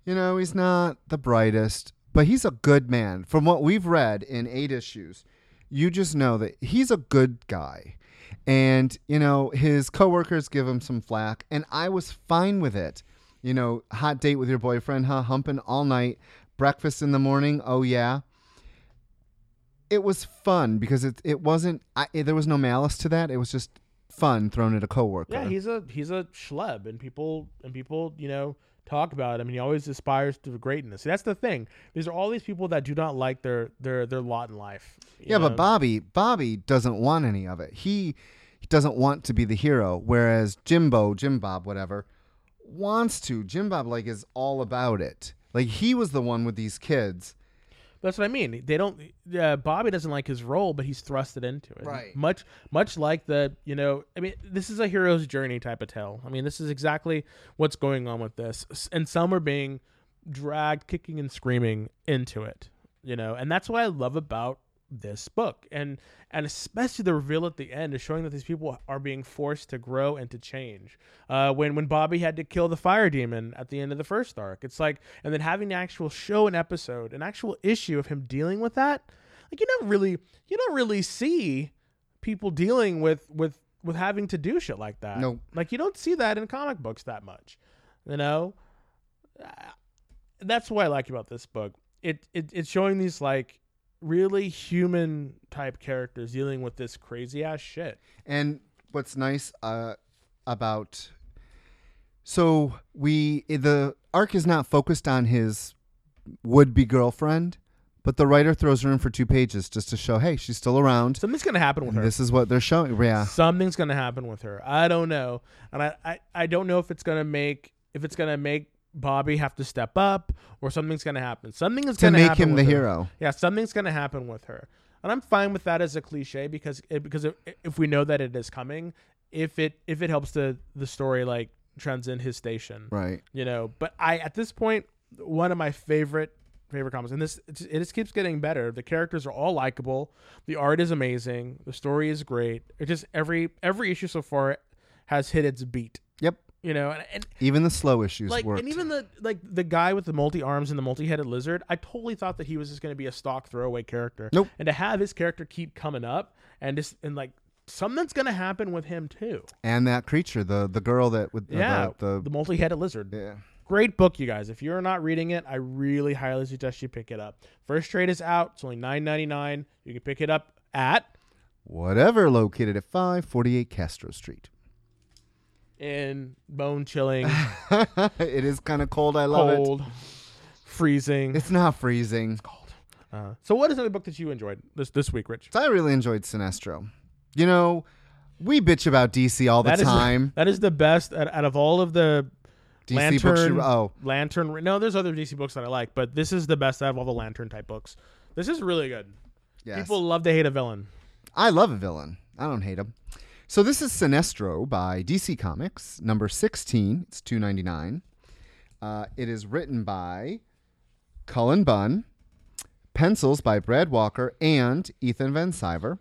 you know, he's not the brightest, but he's a good man. From what we've read in 8 issues, you just know that he's a good guy. And, you know, his coworkers give him some flack and I was fine with it. You know, hot date with your boyfriend, huh? Humping all night, breakfast in the morning. Oh yeah it was fun because it it wasn't I, there was no malice to that. It was just fun thrown at a coworker. Yeah, he's a he's a schleb, and people and people you know talk about him, and he always aspires to greatness. That's the thing. These are all these people that do not like their their their lot in life. yeah, know? but Bobby Bobby doesn't want any of it. He he doesn't want to be the hero, whereas Jimbo, Jim Bob, whatever, wants to. Jim Bob like is all about it. Like he was the one with these kids. That's what I mean. They don't. Uh, Bobby doesn't like his role, but he's thrusted into it. Right. Much, much like the you know. I mean, this is a hero's journey type of tale. I mean, this is exactly what's going on with this, and some are being dragged, kicking and screaming into it. You know, and that's what I love about this book. And and especially the reveal at the end is showing that these people are being forced to grow and to change. Uh when when bobby had to kill the fire demon at the end of the first arc it's like and then having the actual show an episode an actual issue of him dealing with that like you don't really you don't really see people dealing with with with having to do shit like that. Nope. like you don't see that in comic books that much you know? That's what i like about this book. It, it it's showing these like really human type characters dealing with this crazy ass shit And what's nice uh, about so we the arc is not focused on his would be girlfriend, but the writer throws her in for two pages just to show, hey, she's still around. something's gonna happen with her this is what they're showing. Yeah, something's gonna happen with her i don't know and I, I i don't know if it's gonna make if it's gonna make bobby have to step up or something's gonna happen something is gonna make happen him the her. hero. Yeah, something's going to happen with her, and I'm fine with that as a cliche because it, because if, if we know that it is coming, if it if it helps the the story like transcend his station, Right. you know. But I at this point, one of my favorite favorite comics, and this it just, it just keeps getting better. The characters are all likable, the art is amazing, the story is great. It just every every issue so far has hit its beat, Yep. You know, and, and Even the slow issues like worked. and even the like the guy with the multi arms and the multi headed lizard, I totally thought that he was just going to be a stock throwaway character. Nope. And to have his character keep coming up and just and like something's going to happen with him too. and that creature, the the girl that with uh, yeah, the, the, the, multi headed lizard. yeah. Great book, you guys. If you're not reading it, I really highly suggest you pick it up. First trade is out. It's only nine ninety nine. You can pick it up at Whatever, located at 548 Castro Street. In bone chilling, it is kind of cold. I love cold, freezing. it. It's not freezing. It's cold. Uh, so, what is another book that you enjoyed this this week, Rich? I really enjoyed Sinestro. You know, we bitch about DC all the That is time. that is the best out, out of all of the DC books. Lantern. You, oh, Lantern. No, there's other DC books that I like, but this is the best out of all the Lantern type books. This is really good. yes. People love to hate a villain. I love a villain. I don't hate him. So this is Sinestro by DC Comics, number 16. It's 2.99. Uh, it is written by Cullen Bunn, pencils by Brad Walker and Ethan Van Sciver,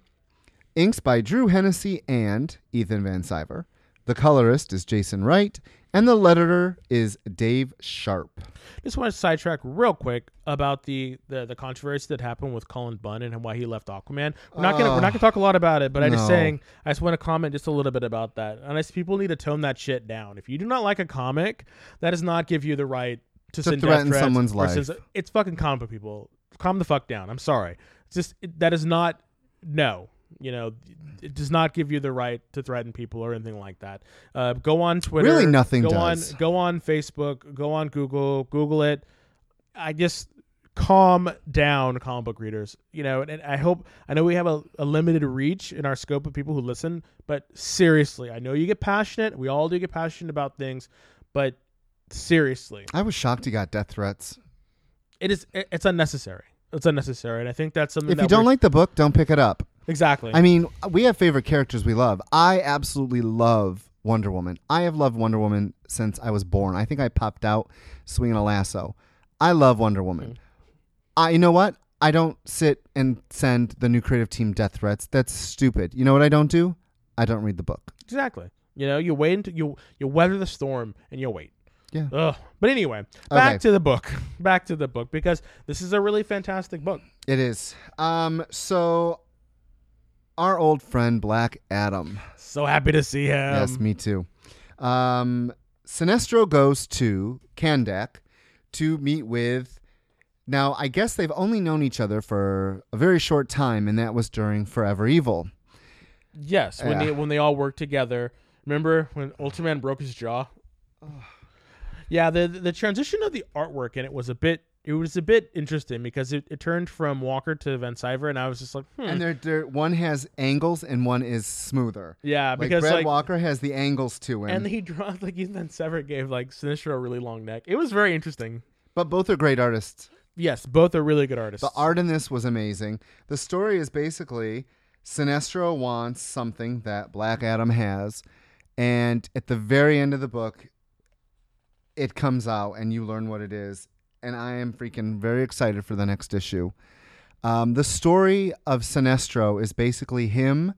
inks by Drew Hennessy and Ethan Van Sciver. The colorist is Jason Wright, and the letterer is Dave Sharpe. Just want to sidetrack real quick about the, the the controversy that happened with Cullen Bunn and why he left Aquaman. We're not gonna we're not ah. gonna talk a lot about it, but I'm just saying I just want to comment just a little bit about that. And I people need to tone that shit down. If you do not like a comic, that does not give you the right to, send death threaten someone's life. It's fucking comic people. Calm the fuck down. I'm sorry. It's just it, that is not no. You know, it does not give you the right to threaten people or anything like that. Uh, go on Twitter. Really nothing Go does. on. Go on Facebook. Go on Google. Google it. I just calm down, comic book readers. You know, and, and I hope I know we have a, a limited reach in our scope of people who listen, but seriously, I know you get passionate. We all do get passionate about things, but seriously, I was shocked he got death threats. it is it- it's unnecessary. It's unnecessary, and I think that's something. If that you don't like the book, don't pick it up. Exactly, I mean, we have favorite characters we love. I absolutely love Wonder Woman. I have loved Wonder Woman since I was born. I think I popped out swinging a lasso. I love Wonder Woman. I, you know what? I don't sit and send the new creative team death threats. That's stupid. You know what I don't do? I don't read the book. exactly. You know, you wait until you you weather the storm and you wait. Yeah. Ugh. But anyway, back Okay. to the book. Back to the book because this is a really fantastic book. It is. Um. So, our old friend Black Adam. So happy to see him. yes, me too. Um, Sinestro goes to Kahndaq to meet with. Now, I guess they've only known each other for a very short time, and that was during Forever Evil. Yes, when Yeah. they when they all worked together. Remember when Ultraman broke his jaw? yeah, the the transition of the artwork in it was a bit it was a bit interesting because it, it turned from Walker to Van Sciver and I was just like, hmm. And they're, they're, one has angles and one is smoother. yeah, Like because Brad like Walker has the angles to him, and he draws like Van Sciver gave like Sinestro a really long neck. It was very interesting. but both are great artists. Yes, both are really good artists. The art in this was amazing. The story is basically Sinestro wants something that Black Adam has, and at the very end of the book, it comes out and you learn what it is. And I am freaking very excited for the next issue. Um, the story of Sinestro is basically him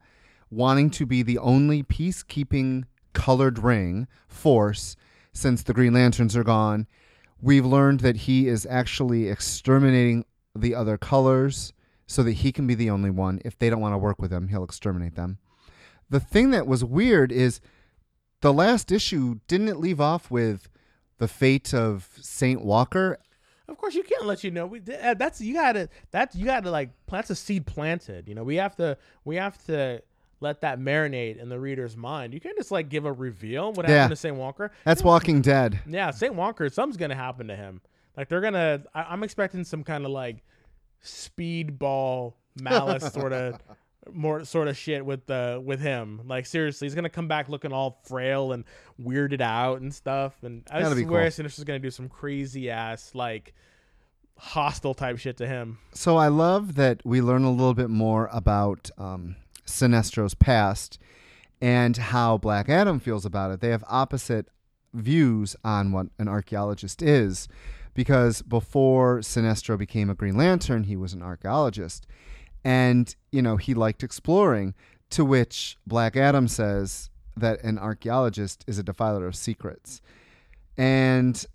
wanting to be the only peacekeeping colored ring force since the Green Lanterns are gone. We've learned that he is actually exterminating the other colors so that he can be the only one. If they don't want to work with him, he'll exterminate them. The thing that was weird is the last issue didn't it leave off with the fate of Saint Walker? Of course, you can't let you know. We uh, that's you gotta that's you gotta like that's a seed planted. You know, we have to we have to let that marinate in the reader's mind. You can't just like give a reveal what Yeah. happened to Saint Walker. That's Walking Dead. Yeah, Saint Walker, something's gonna happen to him. Like they're gonna. I, I'm expecting some kind of like speedball malice sort of more sort of shit with the with him. Like seriously, he's gonna come back looking all frail and weirded out and stuff. And I That'd swear cool. Sinister's gonna do some crazy ass like hostile type shit to him. So I love that we learn a little bit more about um, Sinestro's past and how Black Adam feels about it. They have opposite views on what an archaeologist is because before Sinestro became a Green Lantern, he was an archaeologist. And, you know, he liked exploring, to which Black Adam says that an archaeologist is a defiler of secrets. And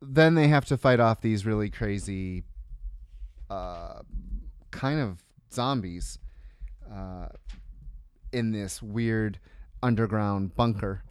then they have to fight off these really crazy uh, kind of zombies uh, in this weird underground bunker.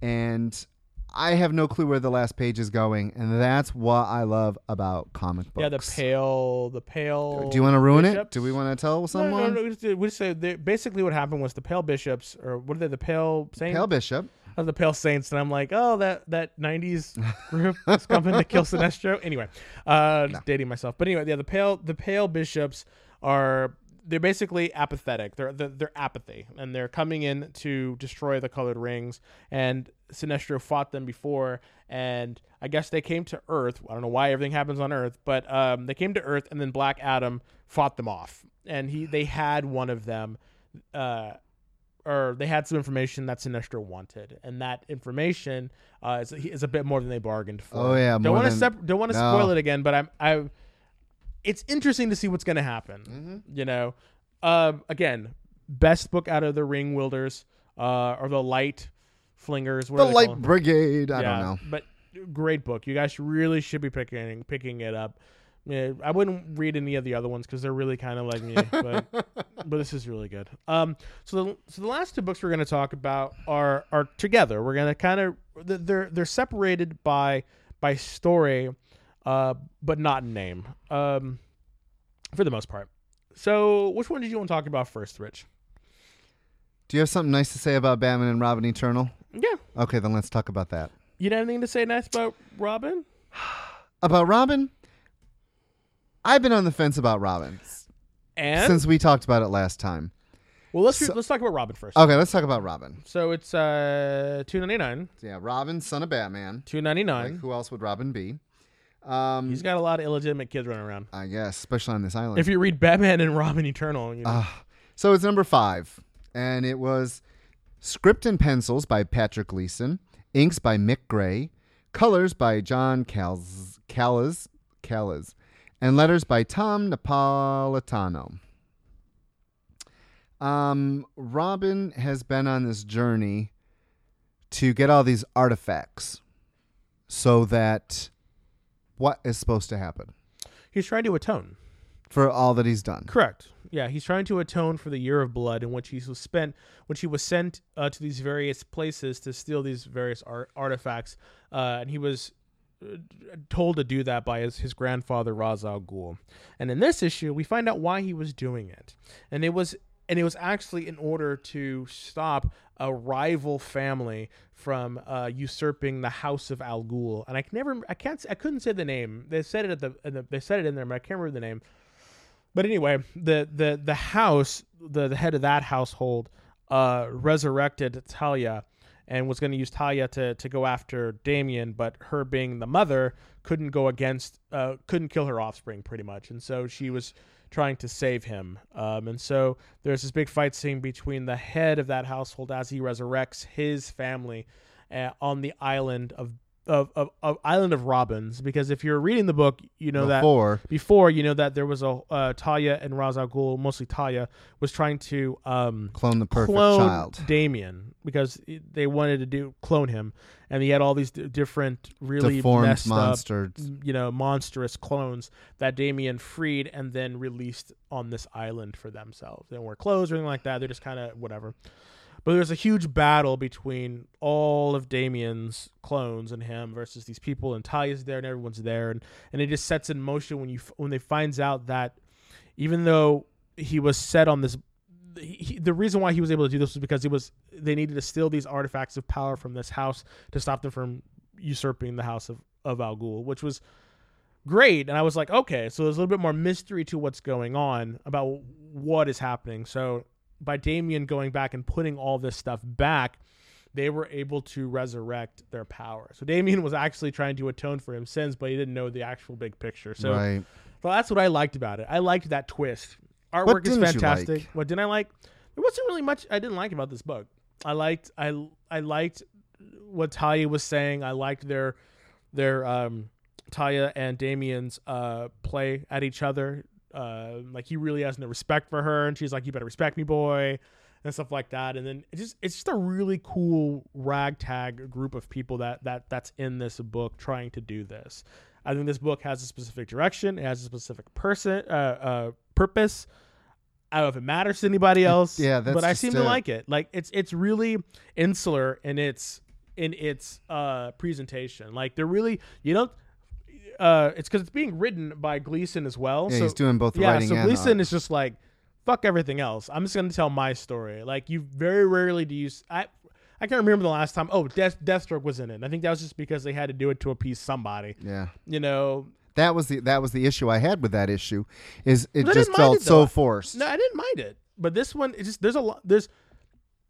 And I have no clue where the last page is going, and that's what I love about comic books. Yeah, the pale, the pale. Do you want to ruin it? Do we want to tell someone? no, no. We just, we just say basically what happened was the pale bishops, or what are they? The pale saints. Pale Bishop. of the Pale Saints, and I'm like, oh, that that '90s group is coming to kill Sinestro. Anyway, uh, just dating myself, but anyway, yeah, the Pale the Pale Bishops are they're basically apathetic. They're they're, they're apathy, and they're coming in to destroy the colored rings. And Sinestro fought them before, and I guess they came to Earth. I don't know why everything happens on Earth, but um, they came to Earth, and then Black Adam fought them off, and he they had one of them. Uh, or they had some information that Sinestro wanted, and that information uh, is, is a bit more than they bargained for. Oh, yeah, don't want to sep- don't want to No. spoil it again, but I'm I. It's interesting to see what's going to happen. Mm-hmm. You know, um, again, best book out of the Ring Wielders, uh, or the Light Flingers. The Light? Brigade. I yeah, don't know. but great book. You guys really should be picking picking it up. Yeah, I wouldn't read any of the other ones because they're really kind of like me, but but this is really good. Um, so the so the last two books we're going to talk about are are together. We're going to kind of they're they're separated by by story, uh, but not in name. Um, for the most part. So which one did you want to talk about first, Rich? Do you have something nice to say about Batman and Robin Eternal? Yeah, Okay, then let's talk about that. you have anything to say nice about Robin? About Robin? I've been on the fence about Robin And since we talked about it last time. well, let's so- let's talk about Robin first. Okay, let's talk about Robin. So it's uh two ninety nine. Yeah, Robin, son of Batman. Two ninety nine. Like, who else would Robin be? Um, He's got a lot of illegitimate kids running around. I guess, especially on this island. If you read Batman and Robin Eternal, you know, Ah, so it's number five, and it was script and pencils by Patrick Gleason, inks by Mick Gray, colors by John Calz, Callas, Callas, and letters by Tom Napolitano. Um, Robin has been on this journey to get all these artifacts so that what is supposed to happen he's trying to atone. for all that he's done. Correct. Yeah, he's trying to atone for the year of blood in which he was spent, which he was sent uh, to these various places to steal these various art- artifacts, uh, and he was uh, told to do that by his, his grandfather Ra's al Ghul. And in this issue, we find out why he was doing it, and it was and it was actually in order to stop a rival family from uh, usurping the house of Al Ghul. And I never, I can't, I couldn't say the name. They said it at the, in the they said it in there, but I can't remember the name. But anyway, the the the house, the, the head of that household, uh, resurrected Talia, and was going to use Talia to to go after Damian, but her being the mother couldn't go against, uh, couldn't kill her offspring pretty much, and so she was trying to save him. Um, and so there's this big fight scene between the head of that household as he resurrects his family uh, on the island of of, of, of Island of Robins because if you're reading the book, you know that Before. before you know that there was a uh, Talia and Ra's al Ghul, mostly Talia, was trying to um, Clone the perfect clone child. Damian because they wanted to do clone him, and he had all these d- different really Deformed messed up, you know, monstrous clones that Damian freed and then released on this island for themselves. They don't wear clothes or anything like that. They're just kind of whatever. But there's a huge battle between all of Damian's clones and him versus these people, and Talia's there and everyone's there, and, and it just sets in motion when you when they finds out that even though he was set on this, he, he- the reason why he was able to do this was because it was they needed to steal these artifacts of power from this house to stop them from usurping the house of of Al Ghul, which was great. And I was like, okay, so there's a little bit more mystery to what's going on about what is happening. So by Damian going back and putting all this stuff back, they were able to resurrect their power. So Damian was actually trying to atone for his sins, but he didn't know the actual big picture. So, right. so that's what I liked about it. I liked that twist. Artwork is fantastic. like? What didn't I like? There wasn't really much I didn't like about this book. I liked I I liked what Talia was saying. I liked their their um Talia and Damian's uh play at each other. Uh like he really has no respect for her and she's like, You better respect me, boy and stuff like that. And then it just it's just a really cool ragtag group of people that that that's in this book trying to do this. I think this book has a specific direction. It has a specific person uh, uh, purpose. I don't know if it matters to anybody else. yeah, but I seem to like it. Like it's it's really insular in its in its uh, presentation. Like they're really you don't. Uh, it's because it's being written by Gleason as well. Yeah, so, he's doing both yeah, writing so and Gleason is just like fuck everything else. I'm just gonna tell my story. Like you very rarely do you. I I can't remember the last time. Oh, Death, Deathstroke was in it. I think that was just because they had to do it to appease somebody. Yeah. You know, That was the that was the issue I had with that issue. Is it just felt it, so forced? No, I didn't mind it. But this one, it's just there's a lot there's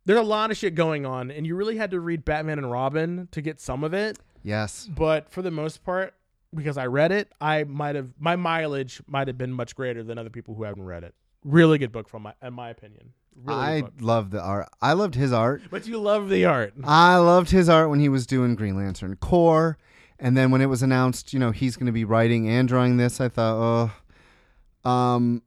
there's a lot of shit going on, and you really had to read Batman and Robin to get some of it. Yes. But for the most part, because I read it, I might have my mileage might have been much greater than other people who haven't read it. Really good book, from my in my opinion. Really I love the art. I loved his art. But you love the art. I loved his art when he was doing Green Lantern Corps, and then when it was announced, you know, he's going to be writing and drawing this, I thought, oh, um,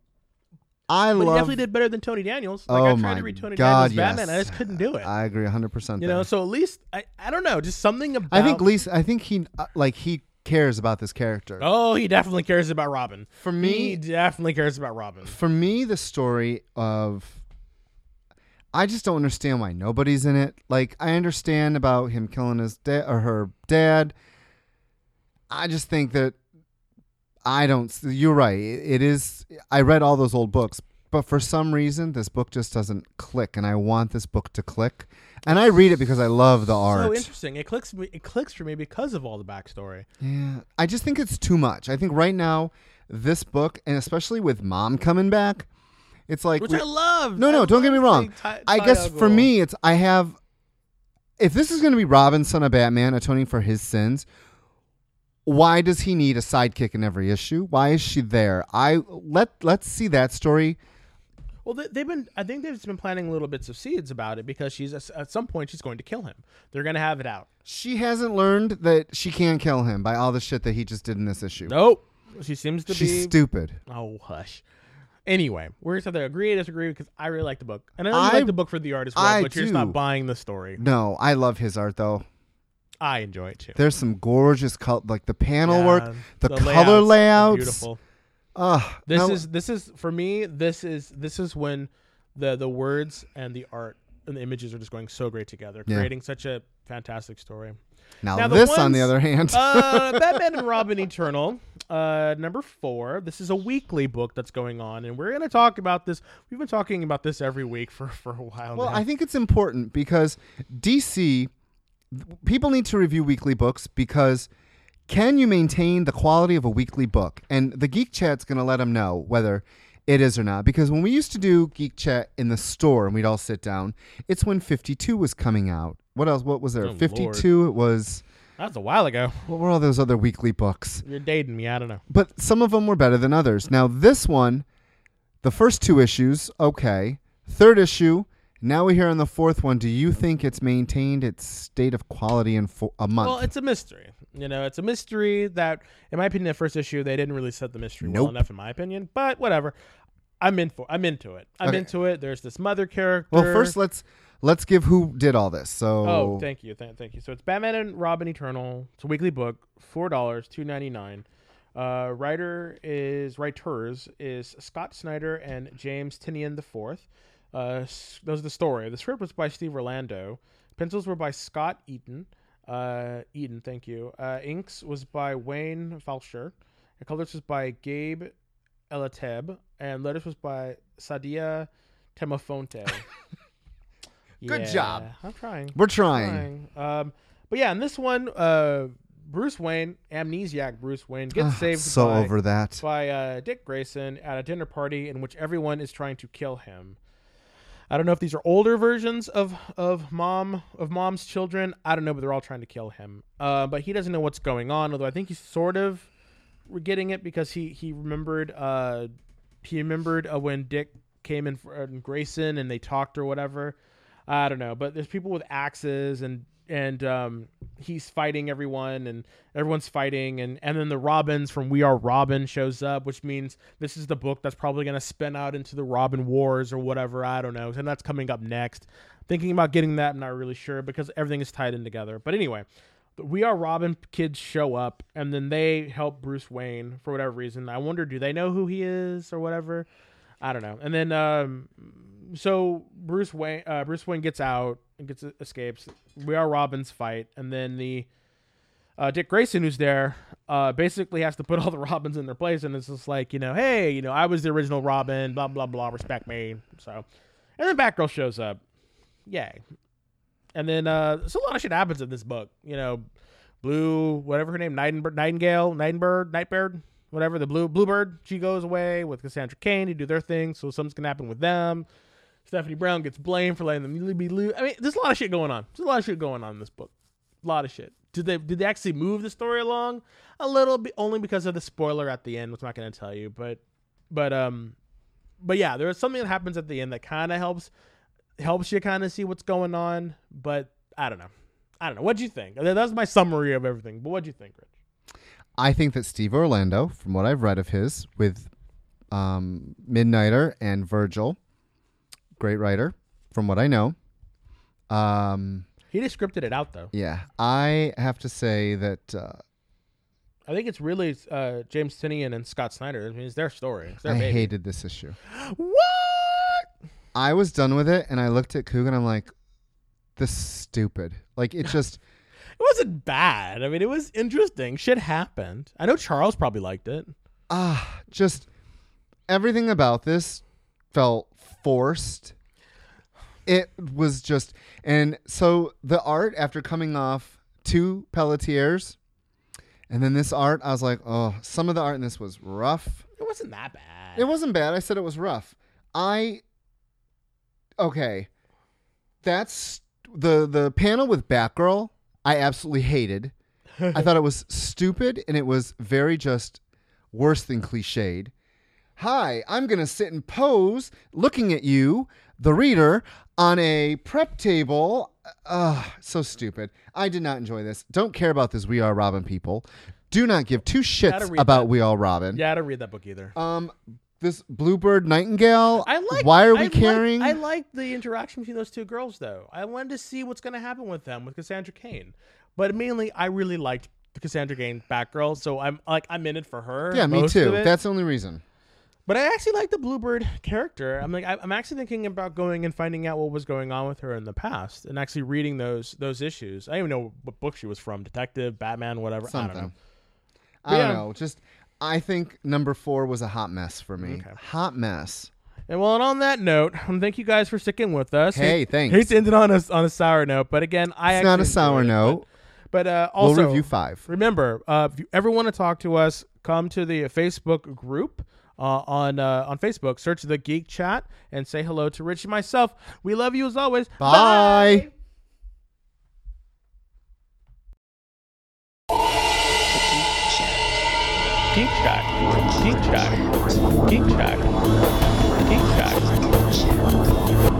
I But he love. definitely did better than Tony Daniels. Like Oh I tried my to read Tony God, Daniels Batman, yes. I just couldn't do it. I agree, hundred percent. you know, so at least I, I don't know, just something about I think Lisa. I think he uh, like he cares about this character. Oh, he definitely cares about Robin. For me, he definitely cares about Robin. for me, the story of I just don't understand why nobody's in it. Like I understand about him killing his dad or her dad. I just think that I don't. You're right. It is. I read all those old books, but for some reason, this book just doesn't click, and I want this book to click. And I read it because I love the art. So interesting. It clicks. It clicks for me because of all the backstory. Yeah, I just think it's too much. I think right now, this book, and especially with mom coming back, it's like Which we- I love. No, no, I don't get me wrong. Ty- I guess for me, it's I have. If this is going to be Robin, son of Batman, atoning for his sins, why does he need a sidekick in every issue? Why is she there? I let let's see that story. Well, they, they've been. I think they've been planting little bits of seeds about it because she's at some point she's going to kill him. They're going to have it out. She hasn't learned that she can't kill him by all the shit that he just did in this issue. Nope. She seems to be She's be. stupid. Oh hush. Anyway, we're just have to agree and disagree because I really like the book, and I really I- like the book for the art as well. I but you're just not buying the story. No, I love his art though. I enjoy it too. There's some gorgeous col- like the panel Yeah, work, the, color layouts layouts. beautiful. Ugh, This no- is this is for me. This is this is when the the words and the art and the images are just going so great together, Yeah. creating such a fantastic story. now, now this on the other hand. uh, Batman and Robin Eternal, uh, number four. This is a weekly book that's going on, and we're going to talk about this. We've been talking about this every week for, for a while Well, now. I think it's important because DC people need to review weekly books because can you maintain the quality of a weekly book? And the Geek Chat's going to let them know whether it is or not. Because when we used to do Geek Chat in the store and we'd all sit down, it's when 52 was coming out. What else? What was there? Oh, 52. It was. that was a while ago. What were all those other weekly books? You're dating me. I don't know. but some of them were better than others. Now, this one, the first two issues, okay. Third issue, Now we're here on the fourth one. Do you think it's maintained its state of quality in fo- a month? Well, it's a mystery. You know, it's a mystery that, in my opinion, the first issue they didn't really set the mystery well enough, in my opinion. But whatever, I'm in for. I'm into it. I'm Okay. into it. There's this mother character. well, first let's let's give who did all this. So Oh, thank you, th- thank you. So it's Batman and Robin Eternal. It's a weekly book, four dollars, two ninety nine. Uh, writer is writers is Scott Snyder and James Tynion the fourth. Uh, those are the story. The script was by Steve Orlando. Pencils were by Scott Eaton. Uh, Eaton, thank you. Uh, inks was by Wayne Faucher. And colors was by Gabe Eltaeb. And letters was by Saida Temofonte. Good job. I'm trying. we're trying. Trying. Um, but yeah, in this one, uh, Bruce Wayne, amnesiac Bruce Wayne, gets Ah, saved so by, over that. by uh, Dick Grayson at a dinner party in which everyone is trying to kill him. I don't know if these are older versions of of mom of mom's children. I don't know, but they're all trying to kill him. Uh, but he doesn't know what's going on. Although I think he's sort of getting it because he he remembered uh he remembered uh, when Dick came in for uh, Grayson and they talked or whatever. I don't know, but there's people with axes and and um, he's fighting everyone and everyone's fighting and and then the Robins from We Are Robin shows up, which means this is the book that's probably gonna spin out into the Robin Wars or whatever. I don't know, and that's coming up next. Thinking about getting that, I'm not really sure because everything is tied in together. But anyway, We Are Robin kids show up and then they help Bruce Wayne for whatever reason. I wonder, do they know who he is or whatever? I don't know. And then, um, so Bruce Wayne, uh, Bruce Wayne gets out and gets escapes. We Are Robin's fight, and then the uh, Dick Grayson, who's there, uh, basically has to put all the Robins in their place, and it's just like, you know, hey, you know, I was the original Robin, blah blah blah, respect me. So, and then Batgirl shows up, yay. And then uh, so a lot of shit happens in this book. You know, Blue, whatever her name, Nightingale, Nightingale, Nightbird, whatever the blue Bluebird. She goes away with Cassandra Cain to do their thing. So something's gonna happen with them. Stephanie Brown gets blamed for letting them be loose. I mean, there's a lot of shit going on. There's a lot of shit going on in this book. A lot of shit. Did they did they actually move the story along a little bit? Only because of the spoiler at the end, which I'm not gonna tell you. But but um but yeah, there is something that happens at the end that kind of helps helps you kind of see what's going on. But I don't know. I don't know. What'd you think? That that's my summary of everything. But what'd you think, Rich? I think that Steve Orlando, from what I've read of his, with um, Midnighter and Virgil, great writer, from what I know. Um, He just scripted it out though. yeah, I have to say that uh, I think it's really uh, James Tynion and Scott Snyder. I mean, it's their story. It's their I baby. hated this issue. what? I was done with it, and I looked at Coog, and I'm like, "This is stupid." Like it just. It wasn't bad. I mean, it was interesting. Shit happened. I know Charles probably liked it. ah, just everything about this felt forced. It was just, and so the art after coming off two Pelletiers, and then this art, I was like, oh, some of the art in this was rough. It wasn't that bad. It wasn't bad. I said it was rough. I, okay, that's the the panel with Batgirl. I absolutely hated. I thought it was stupid and it was very just worse than cliched. Hi, I'm going to sit and pose looking at you, the reader, on a prep table. Ugh, so stupid. I did not enjoy this. Don't care about this We Are Robin people. Do not give two shits about that. We Are Robin. Yeah, I didn't read that book either. Um, this Bluebird Nightingale. I like. Why are we I caring? I like the interaction between those two girls, though. I wanted to see what's going to happen with them with Cassandra Cain, but mainly I really liked the Cassandra Cain Batgirl, so I'm like I'm in it for her. yeah, me too. That's the only reason. But I actually like the Bluebird character. I'm like I- I'm actually thinking about going and finding out what was going on with her in the past and actually reading those those issues. I don't even know what book she was from, Detective, Batman, whatever. I don't know. Something. I don't Yeah. know. Just I think number four was a hot mess for me. Okay. Hot mess. And well, and on that note, um, thank you guys for sticking with us. Hey, Hate- thanks. Hate to end it on a on a sour note, but again, I It's not a sour it, note. But, but uh, also, we'll review five. remember, uh, if you ever want to talk to us, come to the Facebook group. Uh, on uh, on Facebook, search the Geek Chat and say hello to Richie myself. We love you as always. Bye. Geek Chat. Geek Chat. Geek Chat. Geek Chat. Geek Chat. Geek Chat.